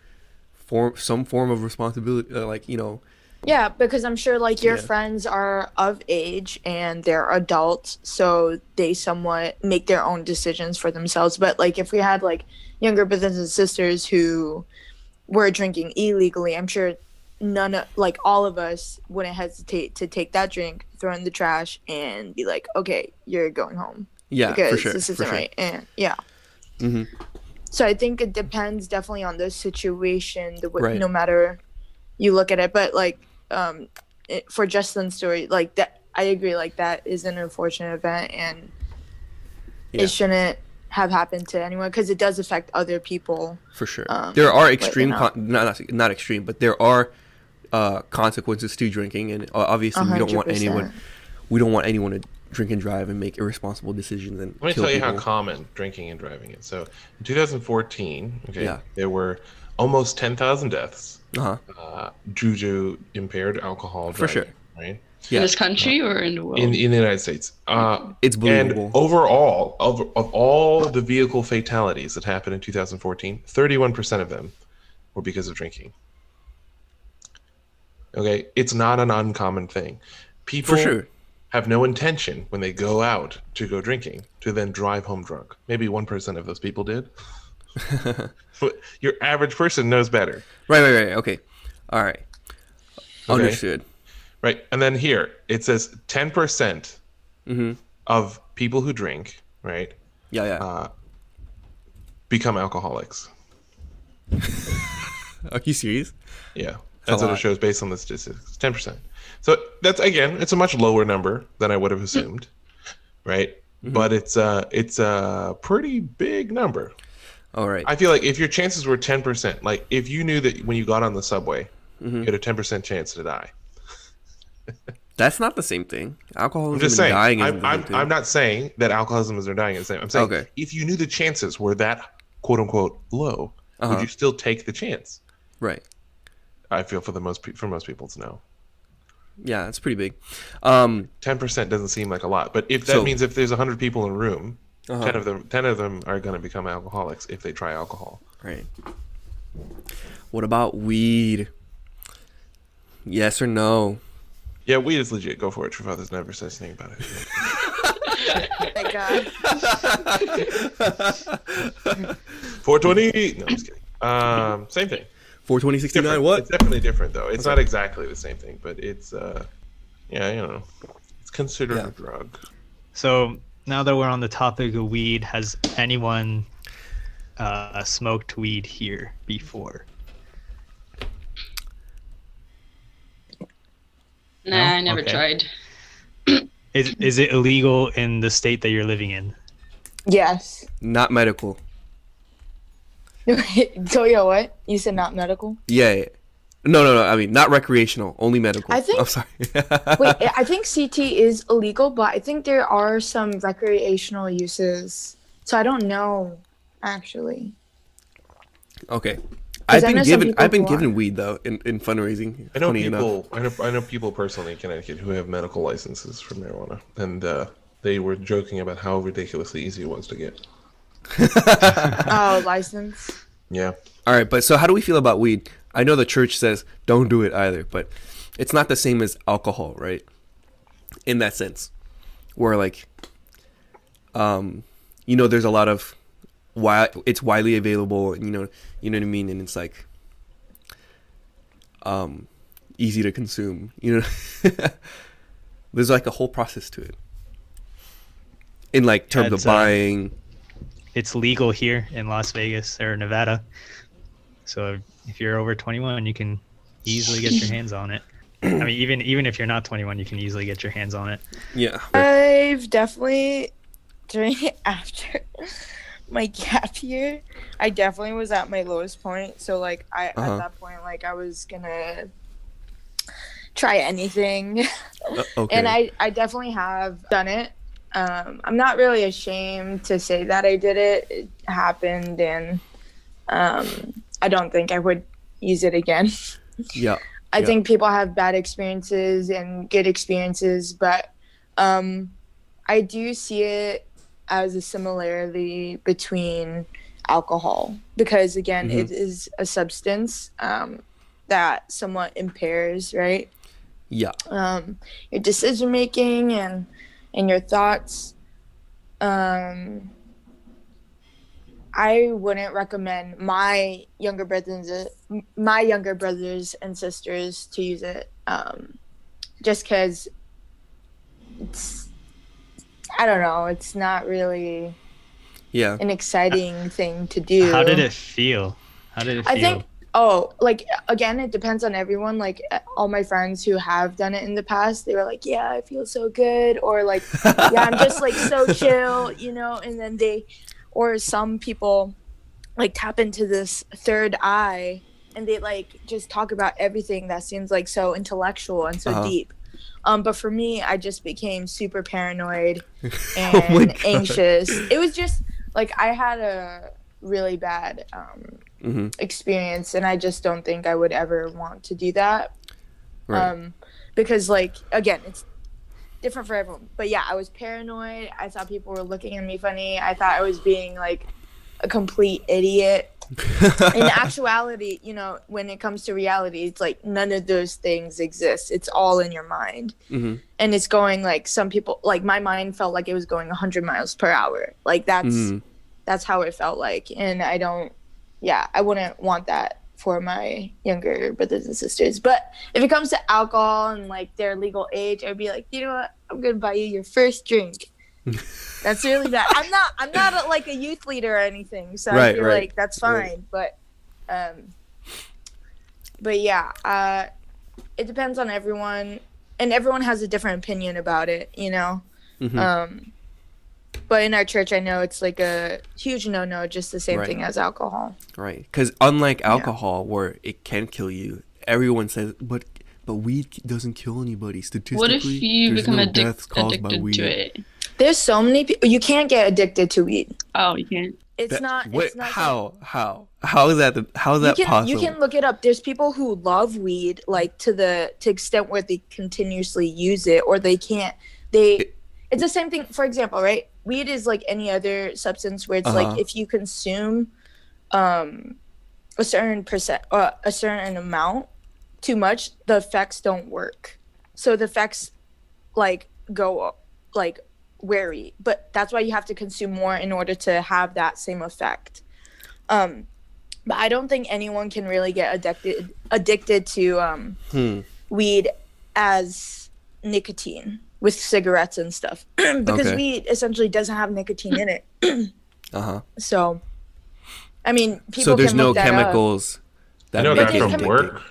form some form of responsibility uh, like you know Yeah, because I'm sure like your Yeah. friends are of age and they're adults, so they somewhat make their own decisions for themselves. But like if we had like younger brothers and sisters who were drinking illegally, I'm sure none of like all of us wouldn't hesitate to take that drink, throw in the trash, and be like, okay, you're going home yeah because for sure this for isn't sure. right. And yeah. Mhm. So I think it depends definitely on the situation, the Right. no matter you look at it. But like um, it, for Justin's story, like that, I agree. Like that is an unfortunate event, and Yeah. it shouldn't have happened to anyone because it does affect other people. for sure. Um, there are extreme, con- not, not not extreme, but there are uh, consequences to drinking, and uh, obviously we don't want anyone, we don't want anyone to drink and drive and make irresponsible decisions and Let me kill tell you how common drinking and driving is. So in 2014, okay, Yeah. there were almost 10,000 deaths uh-huh. uh, due to impaired alcohol For driving, sure. right? Yeah. In this country or in the world? In, in the United States. Uh, It's and believable. overall, of, of all the vehicle fatalities that happened in 2014, 31% of them were because of drinking. Okay, it's not an uncommon thing. People For sure. have no intention when they go out to go drinking to then drive home drunk. Maybe 1% of those people did. <laughs> Your average person knows better. Right, right, right. Okay, all right, understood. Right. And then here it says 10% Mm-hmm. of people who drink, right, Yeah, yeah. uh, become alcoholics. <laughs> Are you serious? Yeah. That's what it shows based on the statistics. 10%. So that's, again, it's a much lower number than I would have assumed, right? Mm-hmm. But it's a, it's a pretty big number. All right. I feel like if your chances were 10%, like if you knew that when you got on the subway, Mm-hmm. you had a 10% chance to die. <laughs> That's not the same thing. Alcoholism I'm just and saying. dying I'm, I'm. I'm not saying that alcoholism is or dying is the same. I'm saying Okay. if you knew the chances were that quote unquote low, Uh-huh. would you still take the chance? Right. I feel for the most for most people it's no. Yeah, that's pretty big. Um, Ten percent doesn't seem like a lot, but if that So- means if there's hundred people in a room, Uh-huh. ten of them ten of them are going to become alcoholics if they try alcohol. right. What about weed? Yes or no? Yeah, weed is legit. Go for it. True Fathers never says anything about it. Thank God. <laughs> Four twenty. No, I'm just kidding. Um, same thing. 42069, Different. what? It's definitely different though. It's not exactly the same thing, but it's uh, yeah, you know, it's considered Yeah. a drug. So now that we're on the topic of weed, has anyone uh, smoked weed here before? nah, No? I never Okay. tried. <clears throat> Is is it illegal in the state that you're living in? yes. Not medical. <laughs> so yeah, what you said? Not medical. Yeah, yeah. No, no, no. I mean, not recreational, only medical. I think- I'm sorry. <laughs> Wait, I think CT is illegal, but I think there are some recreational uses. So I don't know, actually. okay. I've been given I've been given weed though in, in fundraising. I know funny people. I know, I know people personally in Connecticut who have medical licenses for marijuana, and uh, they were joking about how ridiculously easy it was to get. <laughs> Oh, <laughs> license. Yeah, All right, but so how do we feel about weed? I know the church says don't do it either, but it's not the same as alcohol, right? In that sense, where like, um, you know, there's a lot of why it's widely available, and you know, you know what I mean, and it's like, um, easy to consume. You know, <laughs> there's like a whole process to it. In like terms That's, of uh, buying, it's legal here in Las Vegas or Nevada. So if you're over 21, you can easily get your <laughs> hands on it. I mean, even even if you're not 21, you can easily get your hands on it. Yeah. I've definitely during <laughs> after my gap year, I definitely was at my lowest point. So like I Uh-huh. at that point like I was gonna try anything. <laughs> Uh, okay. and I, I definitely have done it. Um, I'm not really ashamed to say that I did it. It happened, and um, I don't think I would use it again. <laughs> yeah. I Yeah. think people have bad experiences and good experiences, but um, I do see it as a similarity between alcohol because, again, Mhm. it is a substance um, that somewhat impairs, right? Yeah. um, your decision making and and your thoughts. Um, I wouldn't recommend my younger brothers my younger brothers and sisters to use it, um, just because it's I don't know it's not really Yeah. an exciting thing to do. How did it feel? How did it feel? I think oh like again it depends on everyone like all my friends who have done it in the past they were like yeah i feel so good or like yeah i'm just like so <laughs> chill you know and then they or some people like tap into this third eye and they like just talk about everything that seems like so intellectual and so Uh-huh. deep. Um but for me i just became super paranoid <laughs> and Oh anxious. It was just like i had a really bad um hmm experience and i just don't think i would ever want to do that. Right. um because like again it's different for everyone. But yeah i was paranoid. I thought people were looking at me funny. I thought i was being like a complete idiot. <laughs> In actuality you know when it comes to reality it's like none of those things exist. It's all in your mind. Hmm and it's going like some people like my mind felt like it was going 100 miles per hour. Like that's hmm that's how it felt like. And i don't yeah i wouldn't want that for my younger brothers and sisters. But if it comes to alcohol and like their legal age i'd be like you know what? I'm gonna buy you your first drink. <laughs> That's really bad. I'm not i'm not a, like a youth leader or anything so i feel right, like that's fine right. but um but yeah uh it depends on everyone and everyone has a different opinion about it you know? Hmm um, but in our church, I know it's like a huge no-no, just the same Right. thing as alcohol. Right. Because unlike alcohol, where it can kill you, everyone says, but but weed doesn't kill anybody. Statistically, What if you there's become no addic- deaths caused by addicted weed. to it? There's so many people. You can't get addicted to weed. Oh, you can't. It's That- not. Wait, it's not how? How? How is that? The, how is that can possible? you can look it up. There's people who love weed like to the to extent where they continuously use it or they can't. They. It- It's the same thing. For example, right? Weed is like any other substance where it's Uh-huh. like if you consume, um, a certain percent, uh, a certain amount, too much, the effects don't work. So the effects, like go like wary. But that's why you have to consume more in order to have that same effect. Um, but I don't think anyone can really get addicted addicted to um, Hmm. weed as nicotine with cigarettes and stuff <clears throat> because Okay. weed essentially doesn't have nicotine in it. <clears throat> Uh huh. So, I mean, people So there's can no look that up. chemicals. I know a guy from chemi- work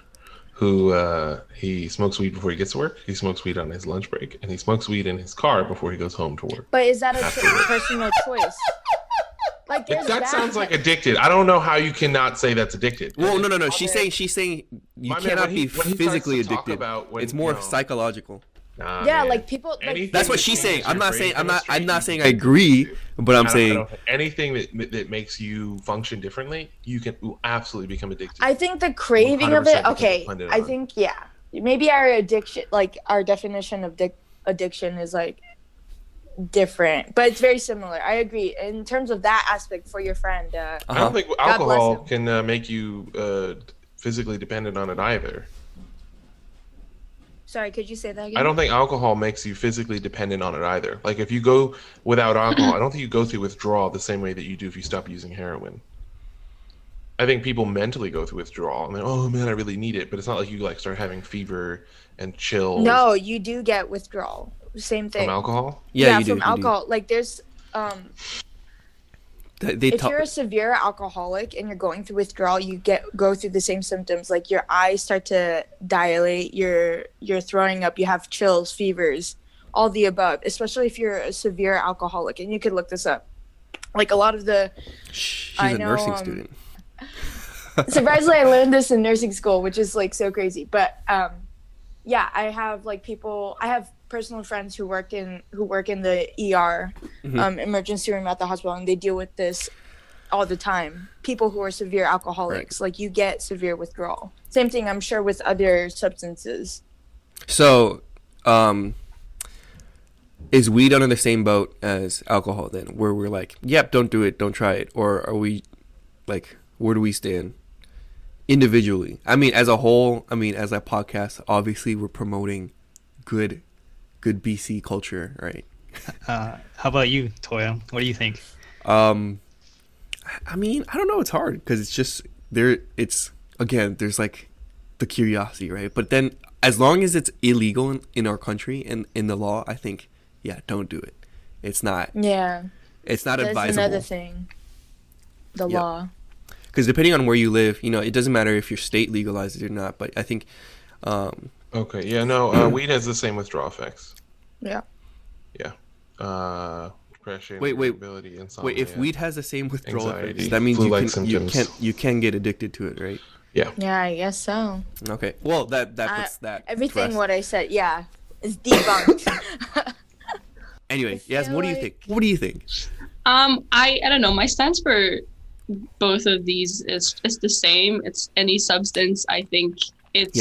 who uh, he smokes weed before he gets to work. He smokes weed on his lunch break, and he smokes weed in his car before he goes home to work. But is that a cho- personal choice? Like, It, there's that bad- sounds like addicted. I don't know how you cannot say that's addicted. Well, no, no, no. My She's saying she's saying you my cannot when he- be when he starts physically addicted. about when, it's more you know, psychological. Nah, yeah, man. like people. Like, That's what she's saying. I'm not saying I'm not I'm not saying I agree, but I'm I don't- I saying anything that that makes you function differently, you can absolutely become addicted. I think the craving of it. Okay, I on. think yeah. Maybe our addiction, like our definition of dic- addiction, is like different, but it's very similar. I agree in terms of that aspect for your friend. Uh, I uh-huh. don't think bless alcohol can uh, make you uh, physically dependent on it either. Sorry, could you say that again? I don't think alcohol makes you physically dependent on it either. Like if you go without alcohol, I don't think you go through withdrawal the same way that you do if you stop using heroin. I think people mentally go through withdrawal and then, oh man, I really need it, but it's not like you like start having fever and chills No, you do get withdrawal. Same thing. from alcohol. yeah, you do. from you do. alcohol. Like there's um They if you're a severe alcoholic and you're going through withdrawal, you get go through the same symptoms. Like your eyes start to dilate, you're you're throwing up, you have chills, fevers, all the above. Especially if you're a severe alcoholic, and you could look this up. Like a lot of the She's I a know, nursing um, student. <laughs> surprisingly i learned this in nursing school which is like so crazy but um yeah i have like people i have personal friends who work in who work in the er Mhm. um, emergency room at the hospital and they deal with this all the time. People who are severe alcoholics like you get severe withdrawal. Same thing i'm sure with other substances. So, um, is weed under the same boat as alcohol then, where we're like, yep, don't do it, don't try it, or are we like, where do we stand individually? I mean, as a whole, I mean, as a podcast, obviously we're promoting good, good BC culture, right? Uh, how about you, Toya? What do you think? Um, I mean, I don't know. It's hard because it's just there. It's again, there's like the curiosity, right? But then, as long as it's illegal in, in our country and in the law, I think, yeah, don't do it. It's not. yeah It's not that's advisable. another thing the Yep. law Because depending on where you live, you know, it doesn't matter if your state legalizes it or not. But I think, um, Okay. Yeah. No. Uh, weed has the same withdrawal effects. yeah Yeah. Uh, depression. Wait, wait. irritability, wait, if weed has the same withdrawal effects, that means you flu-like can you can you can get addicted to it, right? Yeah. yeah i guess so Okay. Well, that that Uh, puts that everything rest. what i said yeah is debunked <laughs> <laughs> Anyway, I yes. feel What do you think? What do you think? Um, I I don't know. My stance for both of these is is the same. It's any substance. I think it's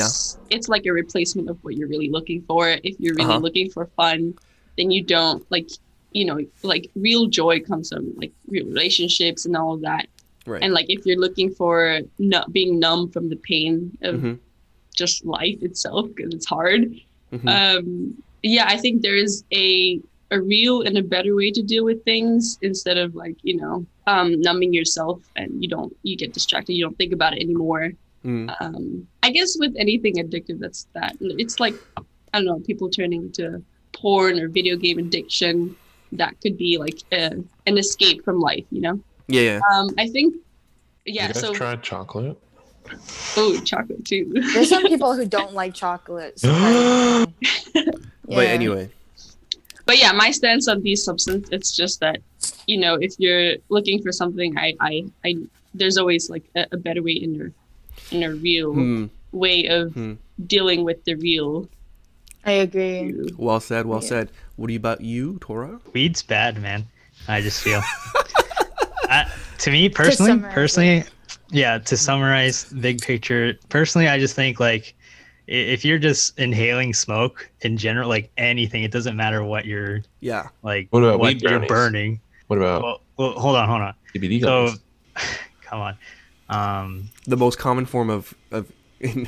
it's like a replacement of what you're really looking for. If you're really Uh-huh. looking for fun, then you don't like you know like real joy comes from like real relationships and all of that. Right. And like if you're looking for not being numb from the pain of Mhm. just life itself because it's hard, Mhm. um, yeah, I think there is a a real and a better way to deal with things instead of like you know um, numbing yourself and you don't you get distracted you don't think about it anymore. Mm. Um, I guess with anything addictive, that's that. It's like I don't know, people turning to porn or video game addiction. That could be like a, an escape from life, you know. Yeah, yeah. Um, I think, yeah. you guys So, tried chocolate? oh, chocolate too. There's some <laughs> people who don't like chocolate. surprisingly. <gasps> But anyway, but yeah, my stance on these substances, it's just that, you know, if you're looking for something, I, I, I there's always like a, a better way in your, in a real hmm, way of Hmm. dealing with the real. I agree. well said, well Yeah. said. What about you, Tora? Weed's bad, man. I just feel. <laughs> I, to me personally, summarize personally, yeah. To summarize, big picture. Personally, I just think like if you're just inhaling smoke in general, like anything, it doesn't matter what you're Yeah. like What about what weed you're burning. What about Well, well, hold on, hold on. CBD So, gummies? <laughs> come on. Um. The most common form of of <laughs>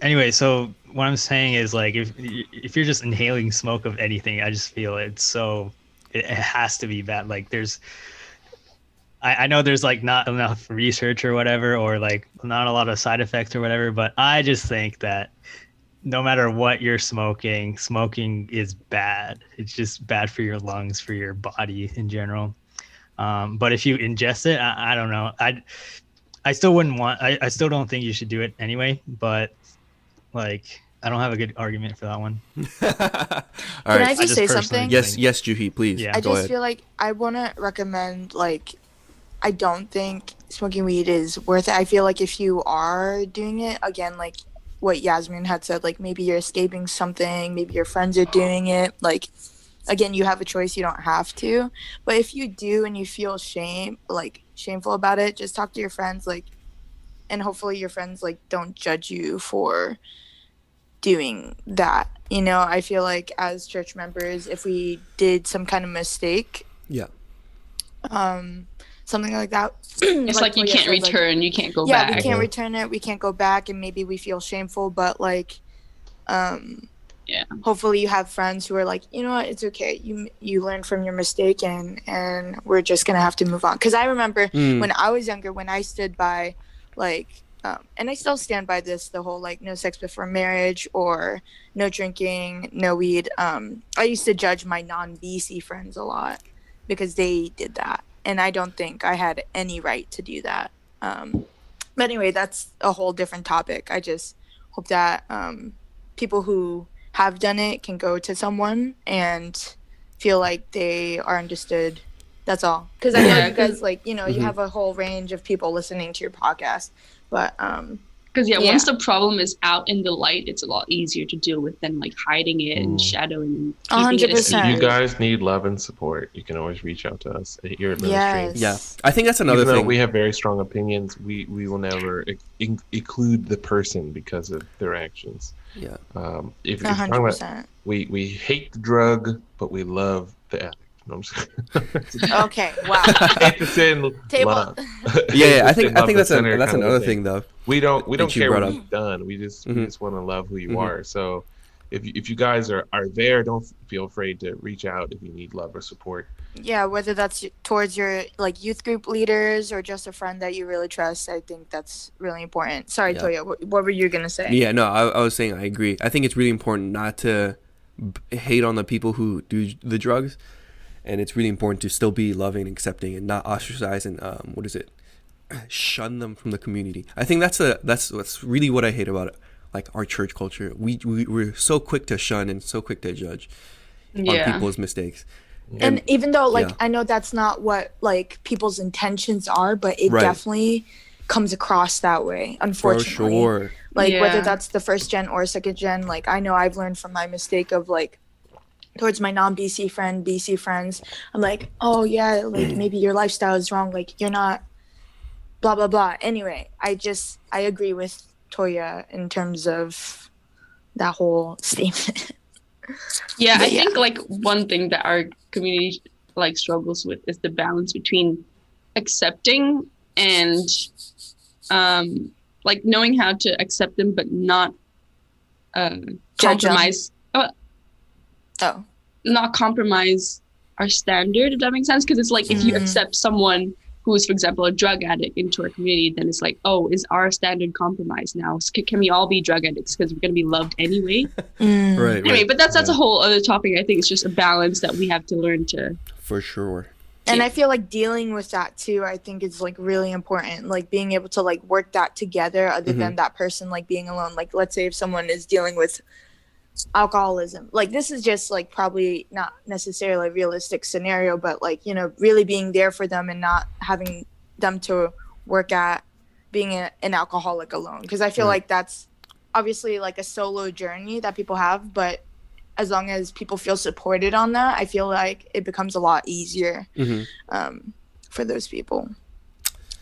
Anyway, so what I'm saying is like if if you're just inhaling smoke of anything, I just feel it's so it, has to be bad. Like there's I, I know there's like not enough research or whatever, or like not a lot of side effects or whatever, but I just think that no matter what you're smoking, smoking is bad. It's just bad for your lungs, for your body in general. Um, but if you ingest it, I, I don't know. I I still wouldn't want. I, I still don't think you should do it anyway. But like, I don't have a good argument for that one. <laughs> All Can right. I just say something? yes, yes, Juhi, please. Yeah. I Go just ahead. feel like I want to recommend like I don't think smoking weed is worth it. I feel like if you are doing it again like what Yasmin had said like maybe you're escaping something, maybe your friends are doing it like again you have a choice you don't have to. But if you do and you feel shame like shameful about it, just talk to your friends like and hopefully your friends like don't judge you for doing that. You know, I feel like as church members, if we did some kind of mistake, Yeah. um, something like that, <clears throat> It's like, you can't said, like, return, you can't go yeah, back. we can't return it. We can't go back, and maybe we feel shameful. But like, um, Yeah. Hopefully, you have friends who are like, you know what, it's okay. You you learn from your mistake, and and we're just gonna have to move on. Because I remember Mm. when I was younger, when I stood by, like, um, and I still stand by this, the whole like no sex before marriage or no drinking, no weed. Um, I used to judge my non BC friends a lot because they did that, and I don't think I had any right to do that. Um, but anyway, that's a whole different topic. I just hope that um, people who have done it can go to someone and feel like they are understood. That's all. Because I know you guys like you know you Mhm. have a whole range of people listening to your podcast, but um, Because yeah, Yeah. once the problem is out in the light, it's a lot easier to deal with than like hiding it and Mm. shadowing and A keeping hundred it If percent. you guys need love and support, you can always reach out to us here at Ministry. yes, Yeah, I think that's another Even though thing. we have very strong opinions, we, we will never in- include the person because of their actions. Yeah, Um, if a you're talking hundred about, percent. we, we hate the drug, but we love the addict. No, I'm just <laughs> Okay, wow. <laughs> hate the sin, Table. love. <laughs> yeah, yeah. I think I think that's a, that's another a thing though. We don't we don't care brought what up. you've done. We just Mhm. we just want to love who you Mhm. are. So if you, if you guys are are there, don't feel afraid to reach out if you need love or support. yeah whether that's towards your like youth group leaders or just a friend that you really trust i think that's really important sorry Yeah. toya what, what were you gonna say Yeah, no, I, I was saying I agree. I think it's really important not to b- hate on the people who do the drugs, and it's really important to still be loving, and accepting, and not ostracize and um, what is it, <clears throat> shun them from the community. I think that's a that's that's really what I hate about it. Like our church culture, we, we we're so quick to shun and so quick to judge on people's mistakes. and even though like yeah. i know that's not what like people's intentions are but it Right. definitely comes across that way For unfortunately sure. like whether that's the first gen or second gen like i know i've learned from my mistake of like towards my non-bc friend bc friends i'm like oh yeah like <clears throat> maybe your lifestyle is wrong like you're not blah blah blah anyway i just i agree with toya in terms of that whole statement <laughs> Yeah, I yeah. think like one thing that our community like struggles with is the balance between accepting and um like knowing how to accept them but not uh compromise uh, oh not compromise our standard if that makes sense because it's like if you Mhm. accept someone who is for example a drug addict into our community then it's like oh is our standard compromised now can, can we all be drug addicts because we're going to be loved anyway <laughs> Mm. Right, anyway right. but that's that's Yeah. a whole other topic i think it's just a balance that we have to learn to For sure. and i feel like dealing with that too i think is like really important like being able to like work that together other than that person like being alone like let's say if someone is dealing with alcoholism like this is just like probably not necessarily a realistic scenario but like you know really being there for them and not having them to work at being a, an alcoholic alone because i feel Right. like that's obviously like a solo journey that people have but as long as people feel supported on that i feel like it becomes a lot easier hmm um, for those people.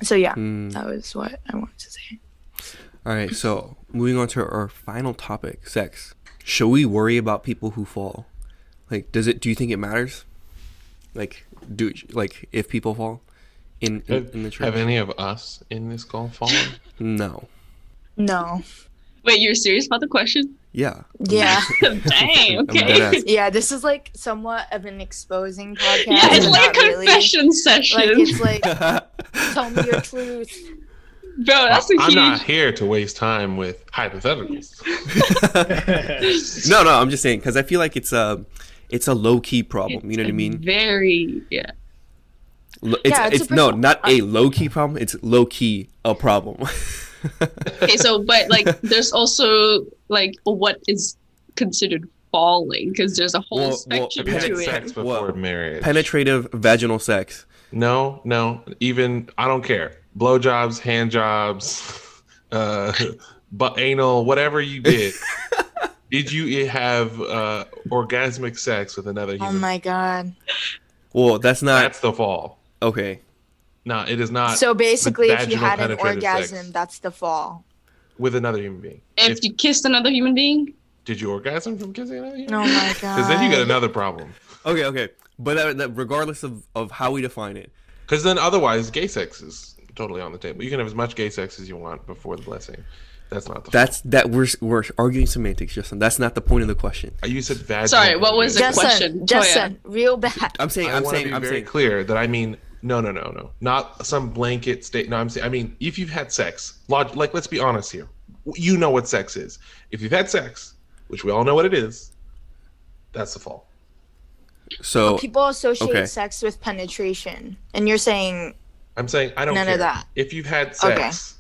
So yeah, Mm. that was what I wanted to say. All right, so moving on to our final topic, sex. Should we worry about people who fall? Like, does it? Do you think it matters? Like, do like if people fall in in, in the church? have any of us in this call fallen? <laughs> No. No, wait you're serious about the question Yeah. <laughs> yeah, <laughs> dang okay yeah. This is like somewhat of an exposing podcast. yeah it's like not a really. confession session Like it's like tell me your truth. Bro that's a I'm huge not here to waste time with hypotheticals. <laughs> no, no. I'm just saying because I feel like it's a it's a low key problem. You know what I mean? very yeah Lo- It's, Yeah, it's it's, no, personal- not a low key problem. It's low key a problem. <laughs> okay so but like there's also like what is considered falling because there's a whole Well- well, spectrum Have you had to sex it before What? marriage? Penetrative vaginal sex. No, no. Even I don't care. Blowjobs, hand jobs, uh, but anal, whatever you did. <laughs> did you have uh, orgasmic sex with another human? Oh my god. Well, that's not That's the fall. okay. No, it is not So basically, if you had an orgasm, sex. that's the fall. with another human being. if If- you kissed another human being did you orgasm from kissing another human? Oh my <laughs> god. Because then you get another problem. Okay, okay. But that, that, regardless of, of how we define it, Because then otherwise, gay sex is totally on the table. You can have as much gay sex as you want before the blessing. That's not the. that's that we're we're arguing semantics, Justin. That's not the point of the question. fall. you said vaginal. Sorry, what was the penetrative. question, Justin, Toya. Justin, real bad. I'm saying, I I'm want saying, I'm very saying. clear that I mean no, no, no, no, not some blanket state. No, I'm saying I mean if you've had sex, log, like let's be honest here. You know what sex is. If you've had sex, which we all know what it is, that's the fall. So People associate okay. sex with penetration, and you're saying I'm saying I don't None care. of that. If you've had Okay. sex,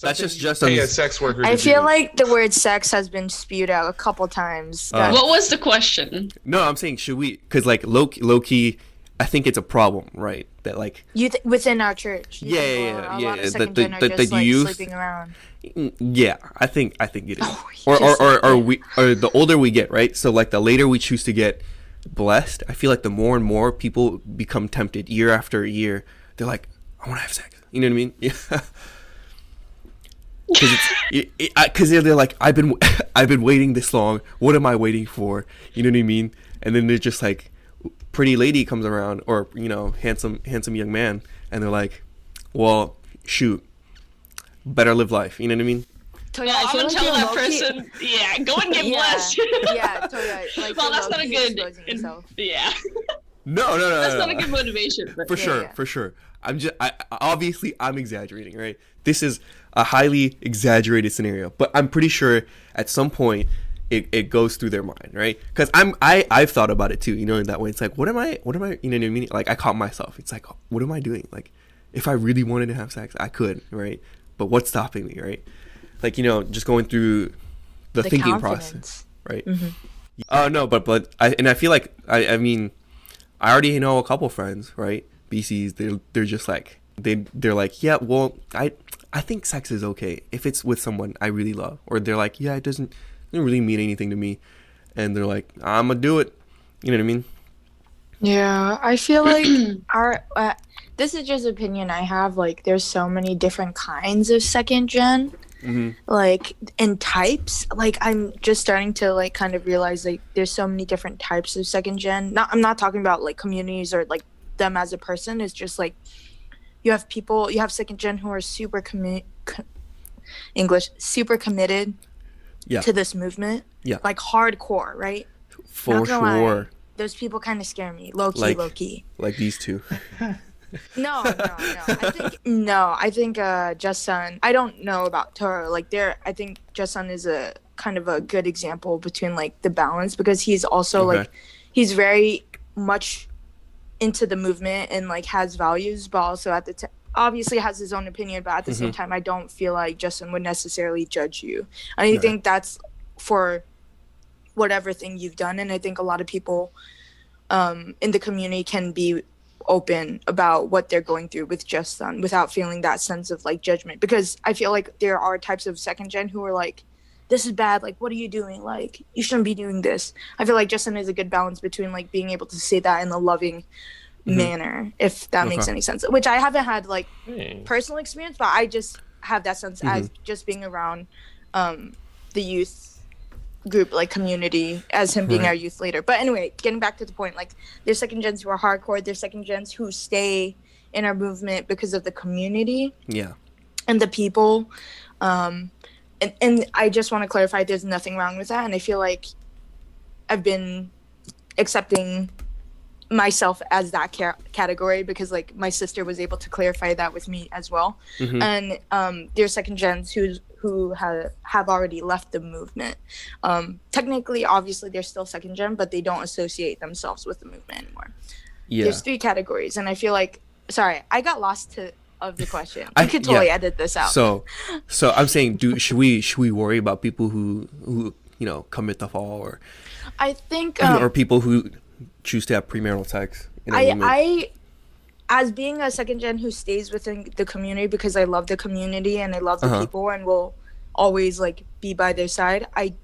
That's just- just pay a sex worker. I feel do. like the word sex has been spewed out a couple times. Uh, What was the question? no, I'm saying should we? Because like low low key, I think it's a problem, right? That like you th- within our church. you Yeah, think, yeah, well, yeah, a yeah, lot of the- the- the- just the like youth- sleeping around. Mm, Yeah, I think I think it is. Oh, or, or, or, or we or the older we get, right? So like the later we choose to get blessed, I feel like the more and more people become tempted year after year. They're like, I want to have sex. You know what I mean? <laughs> Yeah. Because it's because they're, they're like I've been <laughs> I've been waiting this long. What am I waiting for? You know what I mean? And then they're just like, pretty lady comes around, or you know, handsome handsome young man, and they're like, well, shoot, better live life. You know what I mean? Toya, Well, I I'm feel gonna like tell that low-key- person, yeah, go and get <laughs> Yeah, blessed. yeah, Toya, like, well, that's not a good. exposing yourself. Yeah, No, no, no, that's no, not no. a good motivation. But for Yeah, sure, yeah. for sure. I'm just I, obviously I'm exaggerating, right? This is a highly exaggerated scenario, but I'm pretty sure at some point it, it goes through their mind, right? Because I'm I I've thought about it too, you know, in that way. It's like, what am I? What am I? You know what I mean? Like I caught myself. It's like, what am I doing? Like, if I really wanted to have sex, I could, right? But what's stopping me, right? Like you know, just going through the, The thinking confidence. process, right? Mm-hmm. Oh no, but but I and I feel like I I mean, I already know a couple friends, right? BCs, they're they're just like they they're like, yeah, well, I I think sex is okay if it's with someone I really love, or they're like, yeah, it doesn't doesn't really mean anything to me, and they're like, I'm gonna do it. You know what I mean? Yeah, I feel like <clears throat> our uh, this is just opinion I have. Like, there's so many different kinds of second gen, hmm like and types. Like, I'm just starting to like kind of realize like there's so many different types of second gen. Not, I'm not talking about like communities or like them as a person. is just like you have people, you have second gen who are super commi- co- English, super committed Yeah. to this movement. Yeah. like hardcore, right? For Not gonna lie. sure. Those people kind of scare me, low key, Like- low key. Like these two. <laughs> No, no, no. I think no. I think uh Justin. I don't know about Toro. Like there, I think Justin is a kind of a good example between like the balance because he's also Okay. like he's very much into the movement and like has values, but also at the t- obviously has his own opinion. But at the same time, I don't feel like Justin would necessarily judge you. I Right. think that's for whatever thing you've done, and I think a lot of people um, in the community can be open about what they're going through with Justin without feeling that sense of like judgment because i feel like there are types of second gen who are like this is bad like what are you doing like you shouldn't be doing this i feel like justin is a good balance between like being able to say that in a loving Mhm. manner if that makes any sense which i haven't had like Hey. personal experience but i just have that sense as Mm-hmm. just being around um the youth group like community as him being Right. our youth leader but anyway getting back to the point like there's second gens who are hardcore there's second gens who stay in our movement because of the community Yeah. and the people um and, and i just want to clarify there's nothing wrong with that and i feel like i've been accepting myself as that ca- category because like my sister was able to clarify that with me as well Mhm. and um there's second gens who who have have already left the movement um technically obviously they're still second gen but they don't associate themselves with the movement anymore Yeah. there's three categories and i feel like sorry i got lost to of the question I- could totally yeah. edit this out So, so I'm saying, do should we should we worry about people who who you know commit the fall or i think um, or people who choose to have premarital sex? I? I, as being a second gen who stays within the community because I love the community and I love the Uh-huh. people and will always like be by their side. I,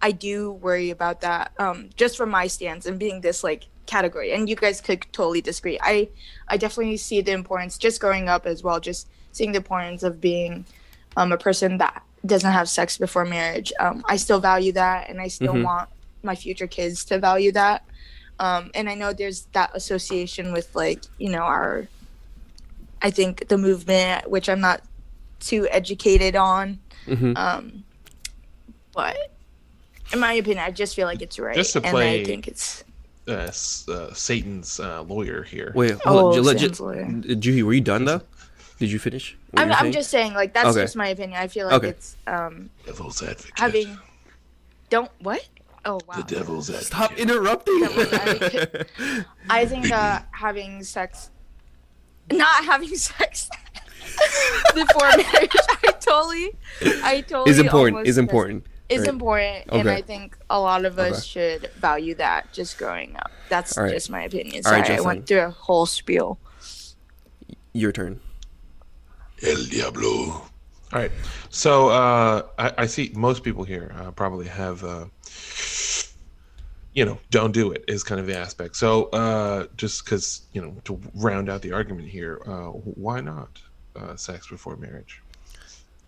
I do worry about that. Um, just from my stance and being this like category, and you guys could totally disagree. I, I definitely see the importance just growing up as well. Just seeing the importance of being, um, a person that doesn't have sex before marriage. Um, I still value that, and I still Mhm. want my future kids to value that um, and I know there's that association with like you know our, I think the movement, which I'm not too educated on, Mhm. um, but in my opinion, I just feel like it's right, Just to and I think it's Uh, uh, Satan's uh, lawyer here. Wait, hold Oh, on. Ju- let- Sam's lawyer. Juhi, were you done though? Did you finish? I'm, you I'm just saying like that's Okay. just my opinion. I feel like Okay. it's um Devil's advocate. having don't what Oh wow. The devil's advocate. Stop interrupting. Advocate. <laughs> I think uh, having sex, not having sex <laughs> before marriage, I totally, I totally is important. Is missed- important. Is Right. important, and I think a lot of us Okay. should value that just growing up. That's All right. just my opinion. Sorry, right, I went through a whole spiel. Your turn. El Diablo. All right. So uh, I, I see most people here uh, probably have, uh, you know, don't do it is kind of the aspect. So uh, just because, you know, to round out the argument here, uh, why not uh, sex before marriage?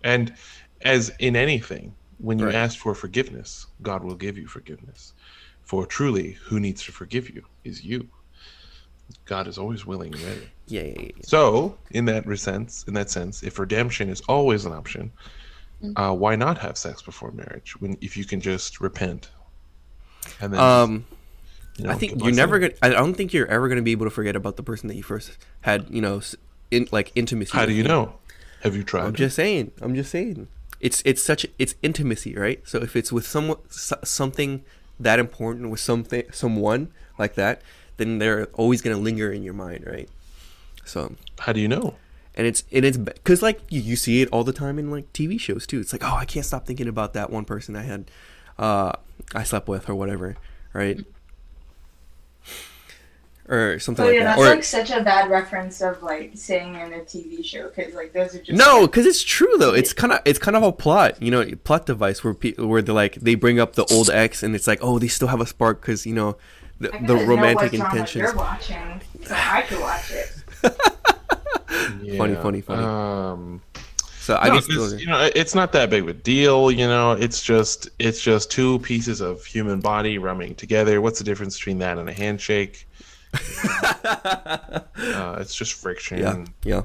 And as in anything, when you Right. ask for forgiveness, God will give you forgiveness. For truly, who needs to forgive you is you. God is always willing and ready. Yeah, yeah, yeah. So, in that sense, in that sense, if redemption is always an option, uh, why not have sex before marriage when if you can just repent? And then, Um, you know, I think you're never gonna. I don't think you're ever gonna be able to forget about the person that you first had. You know, in like intimacy. How do with. you know? Have you tried? I'm it? just saying. I'm just saying. It's it's such it's intimacy, right? So if it's with someone something that important with something someone like that, then they're always gonna linger in your mind, right? So How do you know? and it's and it's because like you, you see it all the time in like TV shows too. It's like oh I can't stop thinking about that one person I had, uh, I slept with or whatever, right? Or something Oh like that. that's Or like such a bad reference of like saying in a TV show because like those are just no, because it's true though. It's kind of it's kind of a plot, you know, plot device where people where they like they bring up the old ex and it's like oh they still have a spark because you know the, the romantic intentions. You're watching, so I could watch it. <laughs> Funny, funny, funny. Um, So I no, guess 'cause, those are- you know it's not that big of a deal. You know, it's just it's just two pieces of human body rubbing together. What's the difference between that and a handshake? <laughs> Uh, it's just friction. yeah, yeah.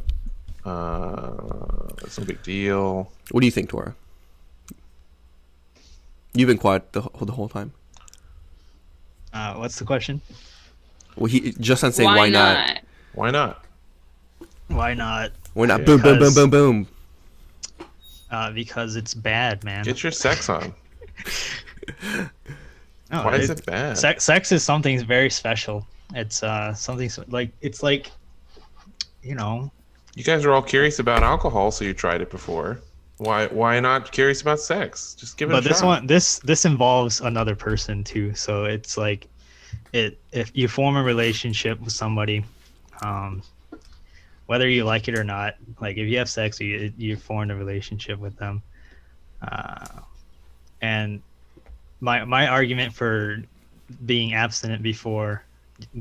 Uh, it's no big deal. What do you think, Tora? You've been quiet the, the whole time. Uh, what's the question? Well, he just on saying why, not? Why not? Why not? Why not? Yeah. Boom, boom, boom, boom, boom. Uh, because it's bad, man. Get your sex on. No, <laughs> <laughs> Why is it- it bad? Sex, sex is something very special. It's uh something s- like it's like, you know, You guys are all curious about alcohol, so you tried it before. Why why not curious about sex? Just give it but a this shot. one this this involves another person too. So it's like, it if you form a relationship with somebody, um, whether you like it or not, like if you have sex, you you form a relationship with them, uh, and my my argument for being abstinent before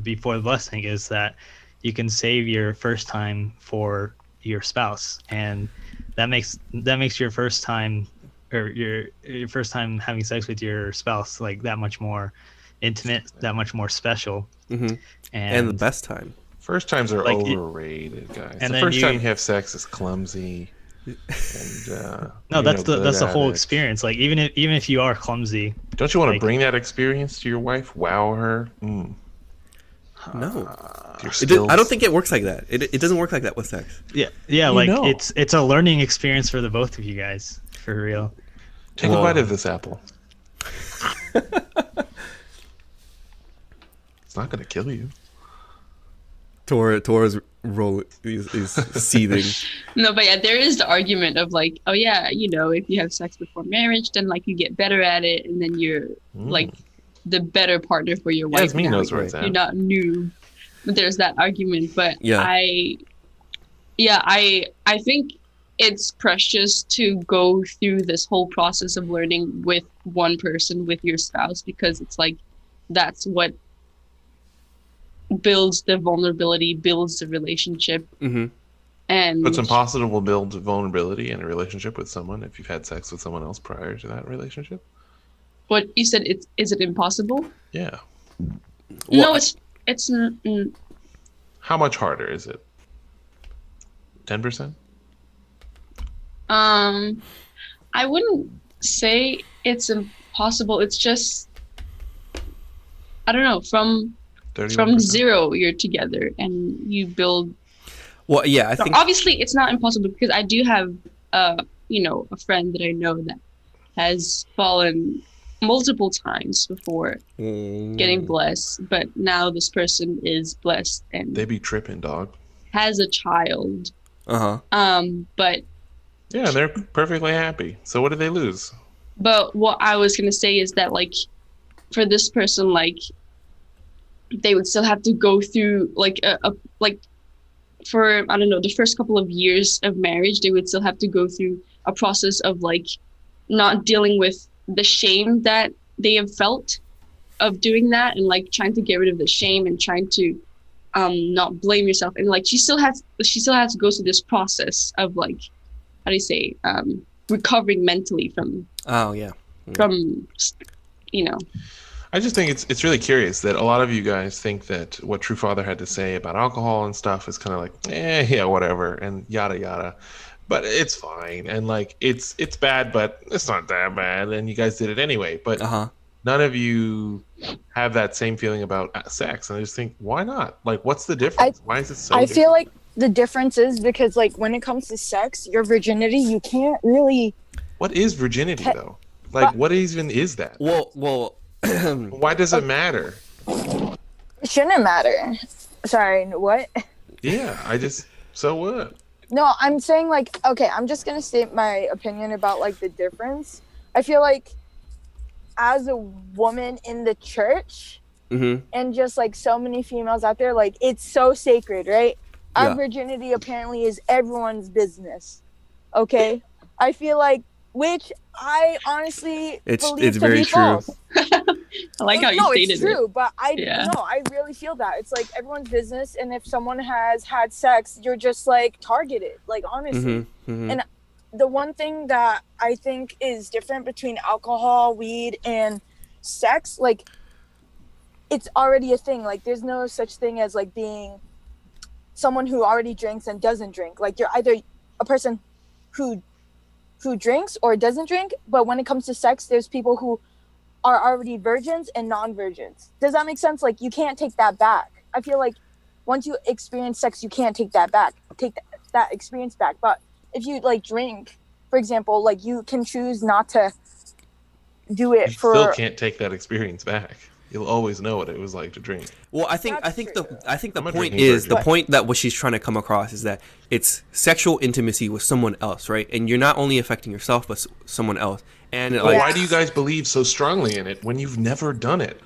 before the blessing is that you can save your first time for your spouse and that makes that makes your first time or your your first time having sex with your spouse like that much more intimate that much more special hmm and, And, the best time. First times are Like, overrated, guys. and the first you- time you have sex is clumsy. and uh, <laughs> no you're that's the that's the whole it. experience like even if even if you are clumsy Don't you want to like- bring that experience to your wife? Wow her. Mm. No, Your it did. I don't think it works like that. It, it doesn't work like that with sex. yeah yeah You like know. it's it's a learning experience for the both of you guys for real Take Whoa. a bite of this apple. <laughs> it's not going to kill you. Tora, Tora's roll is, is seething. <laughs> No, but yeah, there is the argument of like, oh yeah, you know, if you have sex before marriage, then like you get better at it, and then you're Mm. like the better partner for your wife. Yasmin now. knows where it's You're not new. But there's that argument, but Yeah. I, yeah, I I think it's precious to go through this whole process of learning with one person, with your spouse, because it's like that's what builds the vulnerability, builds the relationship, hmm and But it's impossible to build vulnerability in a relationship with someone if you've had sex with someone else prior to that relationship. What you said? It's it impossible? Yeah. no, it's it's n- n- How much harder is it? 10%? um, I wouldn't say it's impossible. It's just I don't know. From 31%? from zero, you're together and you build. Well, yeah, I So think obviously, it's not impossible because I do have uh you know a friend that I know that has fallen multiple times before getting blessed, but now this person is blessed and They be tripping, dog. has a child. Uh huh. Um, but Yeah, they're perfectly happy. So what did they lose? but what I was gonna say is that like for this person, like they would still have to go through like a, a like for I don't know the first couple of years of marriage, they would still have to go through a process of like not dealing with the shame that they have felt of doing that and like trying to get rid of the shame and trying to um not blame yourself and like she still has she still has to go through this process of like how do you say um recovering mentally from Oh yeah. from you know I just think it's it's really curious that a lot of you guys think that what True Father had to say about alcohol and stuff is kind of like, eh, yeah, whatever, and yada yada. But it's fine, and like it's it's bad, but it's not that bad, and you guys did it anyway. But Uh huh. none of you have that same feeling about uh, sex, and I just think, why not? Like, what's the difference? why is it so? I different? feel like the difference is because like when it comes to sex, your virginity, you can't really what is virginity Pe- though? Like, what even is that? Well, well. <clears throat> Why does it matter? it shouldn't matter. Sorry, what? Yeah, I just so what? No, I'm saying like okay, I'm just gonna state my opinion about like the difference. I feel like as a woman in the church mm-hmm. and just like so many females out there, like it's so sacred, right? Our Yeah. virginity apparently is everyone's business. Okay? I feel like which I honestly It's- believe it's to very be true. <laughs> I like how you no, stated it's true, but I Yeah. no, I really feel that it's like everyone's business, and if someone has had sex, you're just like targeted. Like honestly, Mm-hmm. mm-hmm. And- the one thing that I think is different between alcohol, weed, and sex, like it's already a thing. Like there's no such thing as like being someone who already drinks and doesn't drink. Like you're either a person who who drinks or doesn't drink, but when it comes to sex, there's people who are already virgins and non-virgins. Does that make sense? Like you can't take that back. I feel like once you experience sex, you can't take that back. Take that, that experience back. But if you like drink, for example, like you can choose not to do it You for still can't take that experience back. You'll always know what it was like to drink. Well, I think I think true. the I think the I'm point drinking is the virgin. point that what she's trying to come across is that it's sexual intimacy with someone else, right? And you're not only affecting yourself but someone else. And But like why do you guys believe so strongly in it when you've never done it?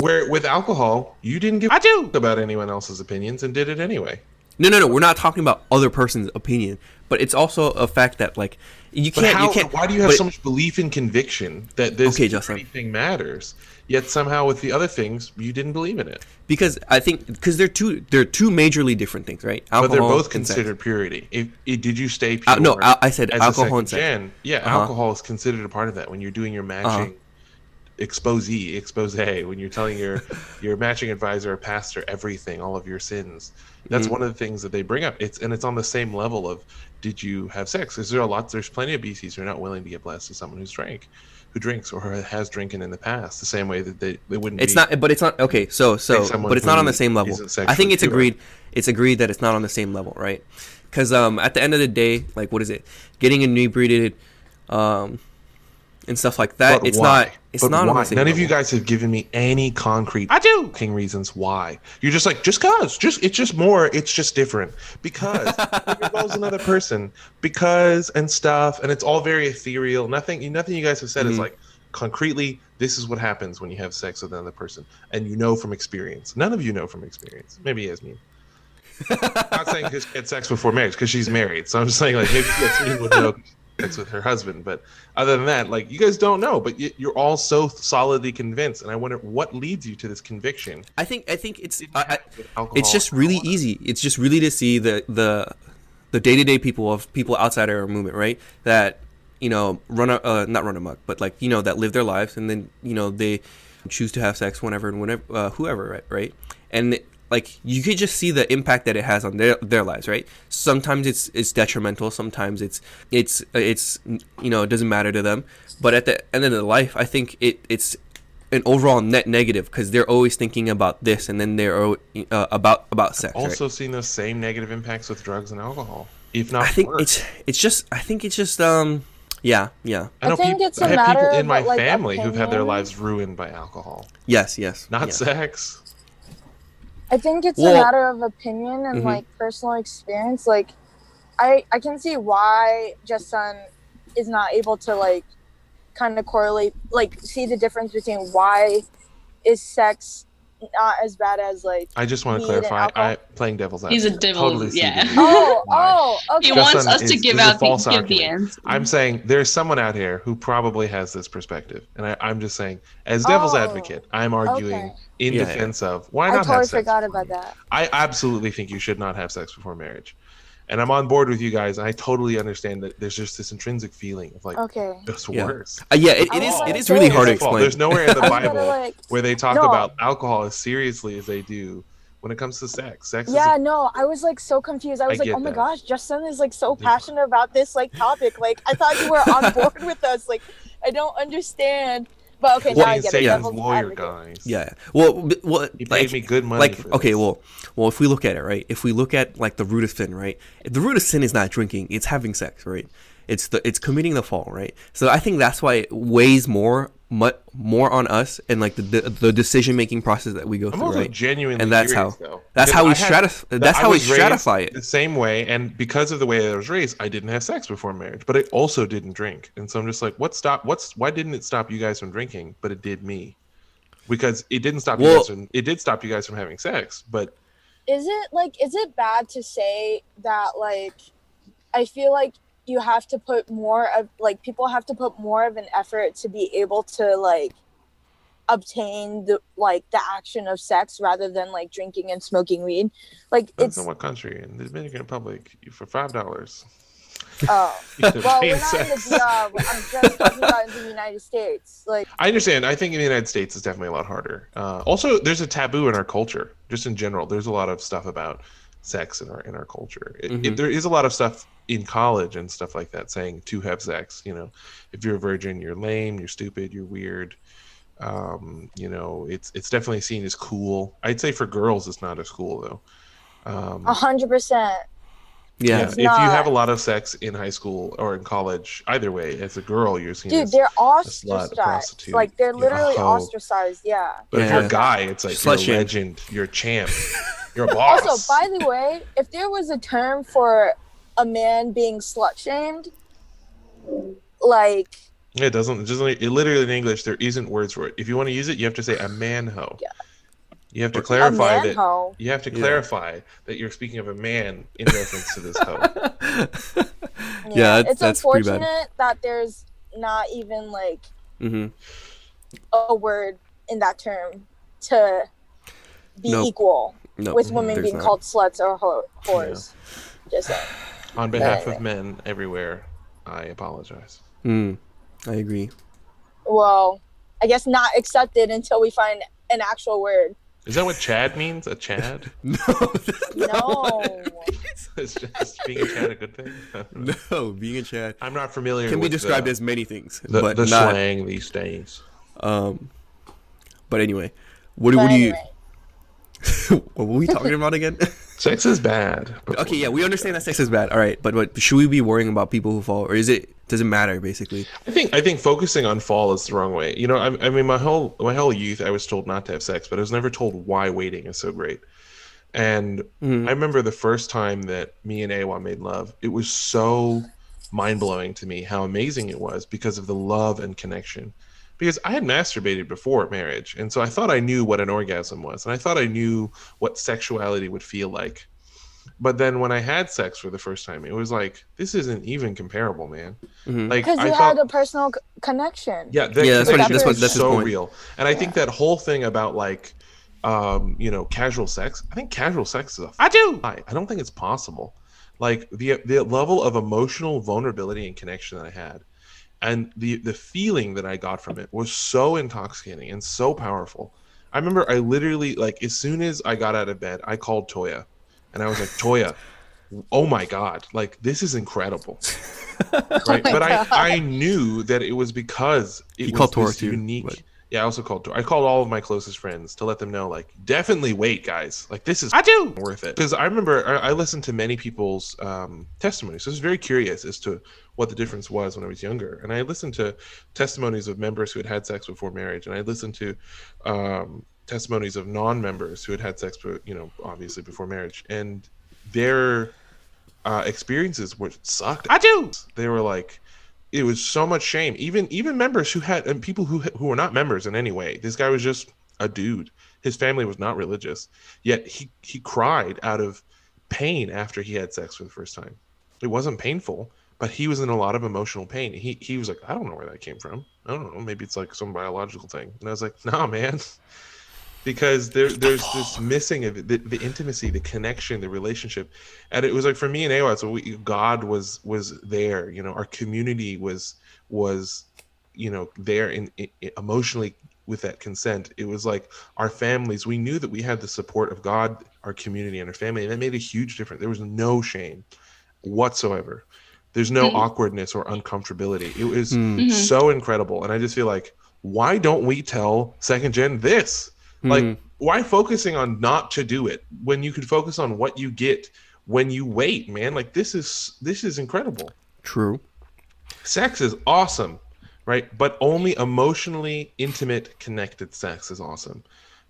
Where with alcohol, you didn't give a do about anyone else's opinions and did it anyway. no, no, no, we're not talking about other person's opinion, but it's also a fact that like you can't how? you can't. why do you have but- so much belief and conviction that this Okay, Justin. thing matters? Yet somehow with the other things, you didn't believe in it. Because I think because they're two they're two majorly different things, right? But they're both considered purity. If, if- did you stay pure? Uh, no, I- I said alcohol and sex. gen? Yeah, Uh-huh. alcohol is considered a part of that when you're doing your matching expose expose when you're telling your <laughs> your matching advisor or pastor everything all of your sins that's Mhm. one of the things that they bring up it's and it's on the same level of did you have sex is there a lot there's plenty of BCs who are not willing to get blessed to someone who's drank who drinks or has drinking in the past the same way that they, they wouldn't It's not, but it's not okay. So, so, but it's not on the same level. I think it's pure. agreed. It's agreed that it's not on the same level, right? Because um, at the end of the day, like, what is it? Getting inebriated, um, and stuff like that. But it's why? not. It's But not why? None level. of you guys have given me any concrete I do king reasons why. You're just like just cause. Just it's just more, it's just different. Because <laughs> it involves another person. Because and stuff, and it's all very ethereal. Nothing nothing you guys have said is Mhm. like concretely this is what happens when you have sex with another person. And you know from experience. None of you know from experience. Maybe Yasmin. I'm <laughs> not saying because she had sex before marriage, because she's married. So I'm just saying like maybe Yasmin would know <laughs> sex with her husband. But other than that, like you guys don't know, but you're all so solidly convinced. And I wonder what leads you to this conviction. I think. I think it's. I, I, happen with alcohol it's just really easy. It's just really to see the the the day to day people of people outside our movement, right? That you know run a, uh, not run amok, but like you know that live their lives and then you know they choose to have sex whenever and whenever uh, whoever, right? Right? And like you could just see the impact that it has on their their lives, right? Sometimes it's it's detrimental. Sometimes it's it's it's you know it doesn't matter to them. But at the end of the life, I think it it's an overall net negative because they're always thinking about this and then they're uh, about about sex. right? Also seen those same negative impacts with drugs and alcohol, if not I think worse. it's it's just I think it's just um Yeah, yeah. I know I think people, it's a I have matter people in of, my like, family who've had their lives ruined by alcohol, Yes, yes. not yeah. sex. I think it's Well- a matter of opinion and Mhm. like personal experience. Like, I I can see why Justin is not able to like kind of correlate, like see the difference between why is sex not as bad as like. I just want to clarify. I playing devil's advocate. He's a advocate. devil, Totally yeah. <laughs> Oh, oh, okay. He wants on- us to give is a out the, false give the answer. I'm saying there's someone out here who probably has this perspective, and I, I'm just saying, as devil's Oh, advocate, I'm arguing okay. in Yeah, yeah. defense of why I not totally have sex. I forgot about that. I absolutely think you should not have sex before marriage, and I'm on board with you guys. I totally understand that there's just this intrinsic feeling of like Okay. it's Yeah. worse. Uh, yeah, it, it is. It is really hard to It's explain. There's nowhere in the <laughs> I was gonna, Bible like, where they talk No. about alcohol as seriously as they do when it comes to sex. Sex is Yeah, no, I was like so confused. I was like, get oh my that. gosh, Justin is like so passionate about this like topic. Like I thought you were on <laughs> board with us. Like I don't understand. But okay, Well, now I get say it. he's Devil's lawyer advocate. guys. Yeah. Well, b- well, He like, paid me good money. like for okay, this. well, well, if we look at it, right? If we look at like the root of sin, right? If the root of sin is not drinking; it's having sex, right? It's the it's committing the fall, right? So I think that's why it weighs more, mu- more on us and like the the, the decision making process that we go I'm through, also right? genuinely And that's curious, how- though. that's how we I had- stratif- that's I how we stratify it. the same way, and because of the way I was raised, I didn't have sex before marriage, but I also didn't drink, and so I'm just like, what stop? What's why didn't it stop you guys from drinking, but it did me? Because it didn't stop you guys from it did stop you guys from having sex, but Is it like is it bad to say that like I feel like you have to put more of like people have to put more of an effort to be able to like obtain the like the action of sex rather than like drinking and smoking weed. Like depends it's in what country. In the Dominican Republic, for five dollars, oh <laughs> well we're not in the sex. DR. I'm just talking about in the United States. Like I understand. I think in the United States it's definitely a lot harder. Uh, also, there's a taboo in our culture, just in general. There's a lot of stuff about sex in our in our culture. It, Mhm. it, there is a lot of stuff in college and stuff like that saying to have sex. You know, if you're a virgin, you're lame, you're stupid, you're weird. Um, you know, it's it's definitely seen as cool. I'd say for girls, it's not as cool though. Um, a hundred percent. Yeah. yeah, It's if you have a lot of sex in high school or in college, either way, as a girl, you're seen Dude, as they're slut, a ostracized. prostitute, Like they're literally hoe. ostracized. Yeah. But if you're a guy, it's like Slut you're a legend, you're a champ, <laughs> you're a boss. Also, by the way, if there was a term for a man being slut shamed, like it doesn't. It doesn't. It literally in English, there isn't words for it. If you want to use it, you have to say a man hoe. Yeah. You have to clarify that. hoe. You have to Yeah. clarify that you're speaking of a man in reference to this hoe. <laughs> Yeah, that's- it's that's pretty bad. unfortunate that there's not even like hmm a word in that term to be Nope. equal No, with women there's being not. called sluts or ho- whores. Just saying. On behalf Anyway. of men everywhere, I apologize. Mm, I agree. Well, I guess not accepted until we find an actual word. Is that what Chad means? A Chad? <laughs> <laughs> No, No. <laughs> Is just being a Chad a good thing? no, being a Chad I'm not familiar. can be described the, as many things, the, but the not. slang these days. Um, but anyway, what, do But what do you? what were we talking about again? Sex is bad. but- okay, yeah, we understand that sex is bad. All right, but what should we be worrying about people who fall, or is it does it matter basically? I think I think focusing on fall is the wrong way. You know, I, I mean, my whole my whole youth, I was told not to have sex, but I was never told why waiting is so great. And Mhm. I remember the first time that me and Awa made love. It was so mind blowing to me how amazing it was because of the love and connection. Because I had masturbated before marriage, and so I thought I knew what an orgasm was, and I thought I knew what sexuality would feel like. But then when I had sex for the first time, it was like this isn't even comparable, man. Mhm. Like Because I you thought, had a personal c- connection. yeah, that Yeah, that's what he- connection that's what- is that's so point. real. And I think that whole thing about like, um, you know, casual sex. I think casual sex is a I do. I don't think it's possible. Like the the level of emotional vulnerability and connection that I had, and the the feeling that I got from it was so intoxicating and so powerful. I remember I literally like as soon as I got out of bed, I called Toya, and I was like, Toya. Oh my god! Like this is incredible, <laughs> right? my but I, God. I knew that it was because it He was called Tora this too, unique. but- Yeah, I also called. I called all of my closest friends to let them know, like, definitely wait, guys. Like, this is I do worth it because I remember I, I, listened to many people's um, testimonies. So I was very curious as to what the difference was when I was younger, and I listened to testimonies of members who had had sex before marriage, and I listened to um, testimonies of non-members who had had sex, you know, obviously before marriage, and their uh, experiences were sucked. I do. They were like, it was so much shame. Even even members who had and people who who were not members in any way. This guy was just a dude. His family was not religious, yet he he cried out of pain after he had sex for the first time. It wasn't painful, but he was in a lot of emotional pain. He he was like, I don't know where that came from. I don't know. Maybe it's like some biological thing. And I was like, Nah, man because there, there's this missing of the, the intimacy, the connection, the relationship, and it was like for me and Awa, so we, God was was there. You know, our community was was you know there in, in, emotionally with that consent. It was like our families. We knew that we had the support of God, our community, and our family, and that made a huge difference. There was no shame whatsoever. There's no mm-hmm. awkwardness or uncomfortability. It was mm-hmm. so incredible, and I just feel like why don't we tell second gen this? Like, mm. why focusing on not to do it when you could focus on what you get when you wait, man? Like, this is this is incredible. True. Sex is awesome, right? But only emotionally intimate, connected sex is awesome.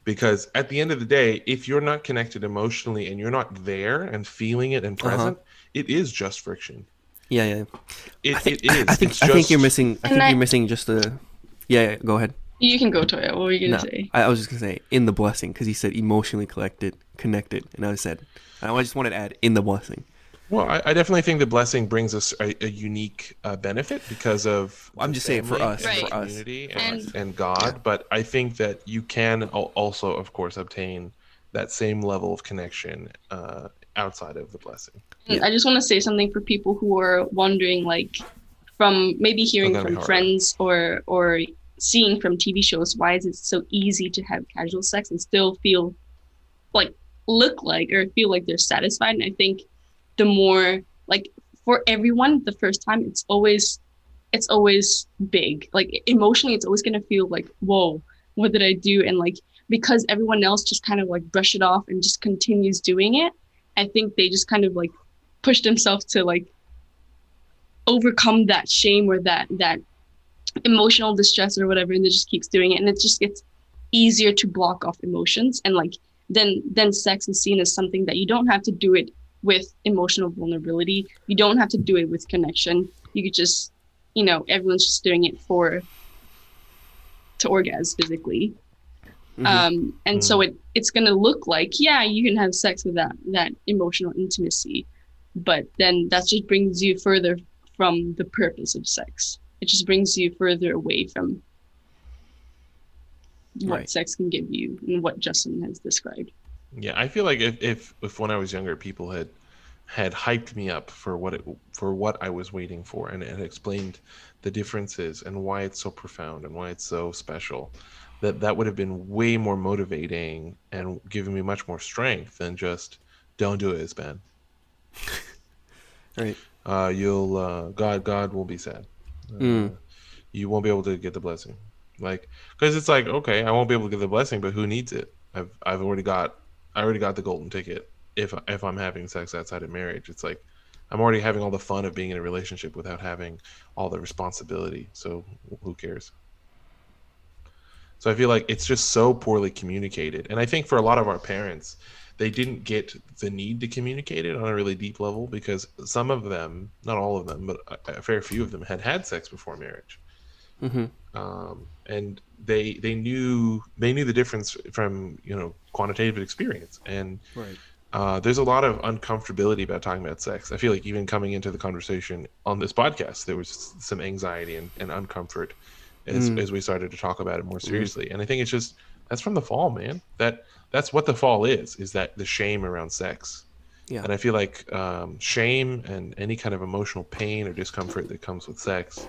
Because at the end of the day, if you're not connected emotionally and you're not there and feeling it and uh-huh. present, uh-huh. it is just friction. Yeah, yeah. It, I think, it is. I think, I think you're missing. I think I, you're missing just the. Yeah, yeah, go ahead. You can go, Toya. What were you gonna no, say? I, I was just gonna say in the blessing because he said emotionally collected, connected, and I said, I just wanted to add in the blessing. Well, I, I definitely think the blessing brings us a, a unique uh, benefit because of. I'm just saying for us, right. for us, and, and, and God. Yeah. But I think that you can also, of course, obtain that same level of connection uh, outside of the blessing. I just want to say something for people who are wondering, like, from maybe hearing from friends or or seeing from TV shows, why is it so easy to have casual sex and still feel like look like or feel like they're satisfied? And I think the more like for everyone, the first time it's always it's always big. Like emotionally, it's always gonna feel like, whoa, what did I do? And like because everyone else just kind of like brush it off and just continues doing it, I think they just kind of like push themselves to like overcome that shame or that that emotional distress or whatever and it just keeps doing it and it just gets easier to block off emotions and like then then sex is seen as something that you don't have to do it with emotional vulnerability you don't have to do it with connection you could just you know everyone's just doing it for to orgasm physically mm-hmm. um and mm-hmm. so it it's going to look like yeah you can have sex with that that emotional intimacy but then that just brings you further from the purpose of sex it just brings you further away from what right. sex can give you and what Justin has described. Yeah, I feel like if, if if when I was younger, people had had hyped me up for what it for what I was waiting for and, and explained the differences and why it's so profound and why it's so special, that that would have been way more motivating and given me much more strength than just don't do it, it's <laughs> bad. right. Uh, you'll uh, God God will be sad mm. you won't be able to get the blessing. Like, because it's like, okay, I won't be able to get the blessing, but who needs it? I've I've already got I already got the golden ticket. If if I'm having sex outside of marriage, it's like I'm already having all the fun of being in a relationship without having all the responsibility. So who cares? So I feel like it's just so poorly communicated, and I think for a lot of our parents, they didn't get the need to communicate it on a really deep level because some of them, not all of them, but a, a fair few of them had had sex before marriage. Mm-hmm. Um, and they they knew they knew the difference from you know quantitative experience and right. uh, there's a lot of uncomfortability about talking about sex i feel like even coming into the conversation on this podcast there was some anxiety and, and uncomfort as, mm. as we started to talk about it more seriously mm. and i think it's just that's from the fall man that that's what the fall is is that the shame around sex yeah and i feel like um, shame and any kind of emotional pain or discomfort that comes with sex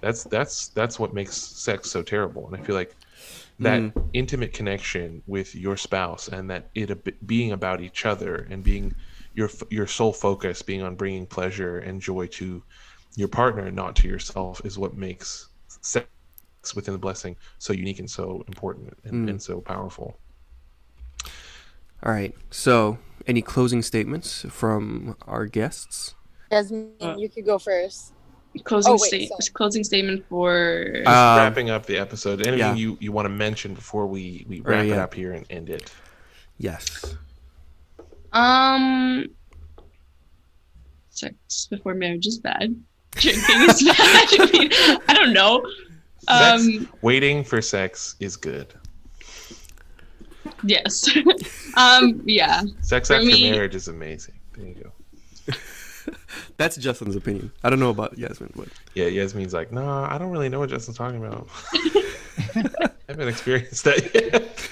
that's that's that's what makes sex so terrible and i feel like that mm. intimate connection with your spouse and that it being about each other and being your your sole focus being on bringing pleasure and joy to your partner not to yourself is what makes sex within the blessing so unique and so important and, Mm. and so powerful. All right. So, any closing statements from our guests? Jasmine, Uh, you could go first. Closing Oh, wait, state closing statement for Just Um, wrapping up the episode. Anything yeah. you, you want to mention before we, we Right, wrap it yeah. up here and end it? Yes. um sex before marriage is bad. <laughs> Drinking is bad. I, <laughs> mean, I don't know. Sex, Um waiting for sex is good. Yes. <laughs> um yeah. Sex For after me- marriage is amazing. There you go. <laughs> That's Justin's opinion. I don't know about Yasmin, but Yeah, Yasmin's like, no, I don't really know what Justin's talking about. <laughs> I haven't experienced that yet.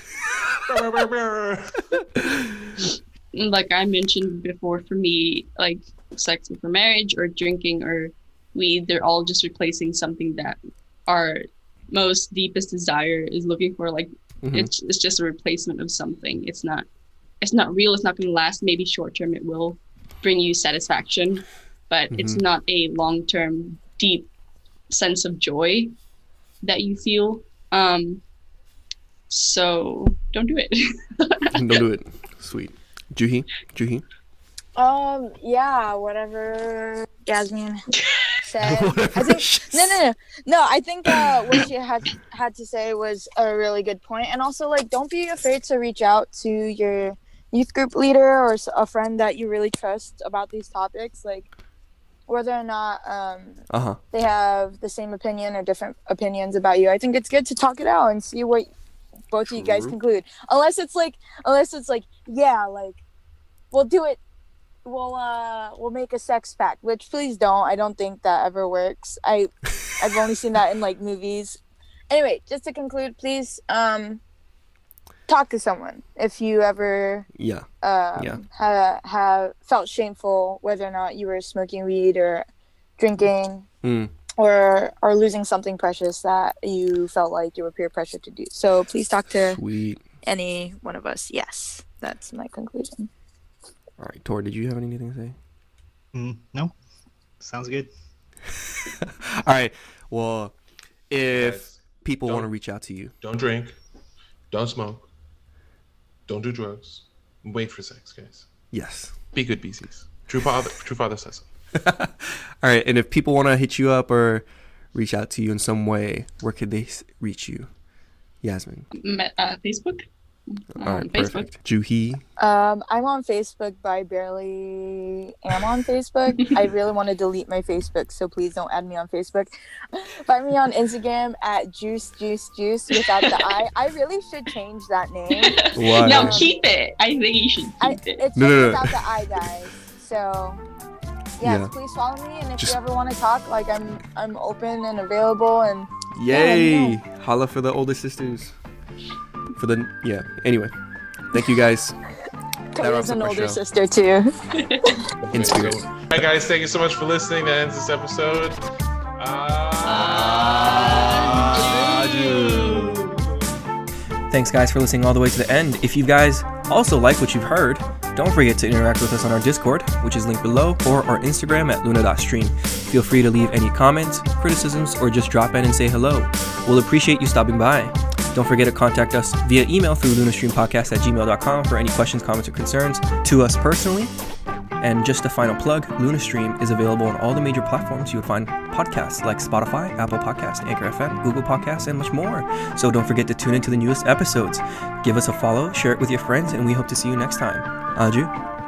like I mentioned before, for me, like sex before marriage or drinking or weed, they're all just replacing something that our most deepest desire is looking for. Like Mhm. it's it's just a replacement of something. It's not it's not real. It's not going to last. Maybe short term it will bring you satisfaction, but it's Mhm. not a long term deep sense of joy that you feel. Um, so don't do it. <laughs> don't do it. Sweet. Juhi? Juhi? Um, yeah, whatever Jasmine <laughs> <laughs> said. I think no, no, no, no. I think uh, what she had had to say was a really good point, and also like, don't be afraid to reach out to your youth group leader or a friend that you really trust about these topics, like whether or not um, Uh huh. they have the same opinion or different opinions about you. I think it's good to talk it out and see what both of you guys conclude. Unless it's like, unless it's like, yeah, like we'll do it. We'll uh, we'll make a sex pact. Which please don't. I don't think that ever works. I I've only seen that in like movies. Anyway, just to conclude, please um, talk to someone if you ever Yeah. um, Yeah. have, have felt shameful whether or not you were smoking weed or drinking Mm. or or losing something precious that you felt like you were peer pressured to do. So please talk to Sweet. any one of us. Yes, that's my conclusion. All right, Tor, did you have anything to say? Mm, no, sounds good. <laughs> All right. Well, if Guys, people want to reach out to you, don't drink, don't smoke, don't do drugs, wait for sex, guys. yes. Be good BCs. True father, true father says so. <laughs> All right, and if people want to hit you up or reach out to you in some way, where could they reach you? Yasmin. Me- uh, Facebook. All Um, right, Facebook. perfect. Juhi. Um, I'm on Facebook, but I barely am on Facebook. <laughs> I really want to delete my Facebook, so please don't add me on Facebook. <laughs> Find me on Instagram at juice juice juice without the I. I really should change that name. <laughs> Why? no, Um, keep it. I think you should keep I, it. it's No, just no, no. without the I, guys. So, yes, Yeah. please follow me, and if Just- you ever want to talk, like I'm, I'm open and available, and Yay! Holla for the older sisters. For the yeah. Anyway, thank you guys. Kayla's wraps up an older show. sister too. <laughs> In spirit. All right, guys, thank you so much for listening. That ends this episode. Thanks, guys, for listening all the way to the end. If you guys also like what you've heard, don't forget to interact with us on our Discord, which is linked below, or our Instagram at luna.stream. Feel free to leave any comments, criticisms, or just drop in and say hello. We'll appreciate you stopping by. Don't forget to contact us via email through lunastreampodcast at gmail.com for any questions, comments, or concerns to us personally. And just a final plug, LunaStream is available on all the major platforms you would find podcasts like Spotify, Apple Podcasts, Anchor FM, Google Podcasts, and much more. So don't forget to tune into the newest episodes. Give us a follow, share it with your friends, and we hope to see you next time. Aju?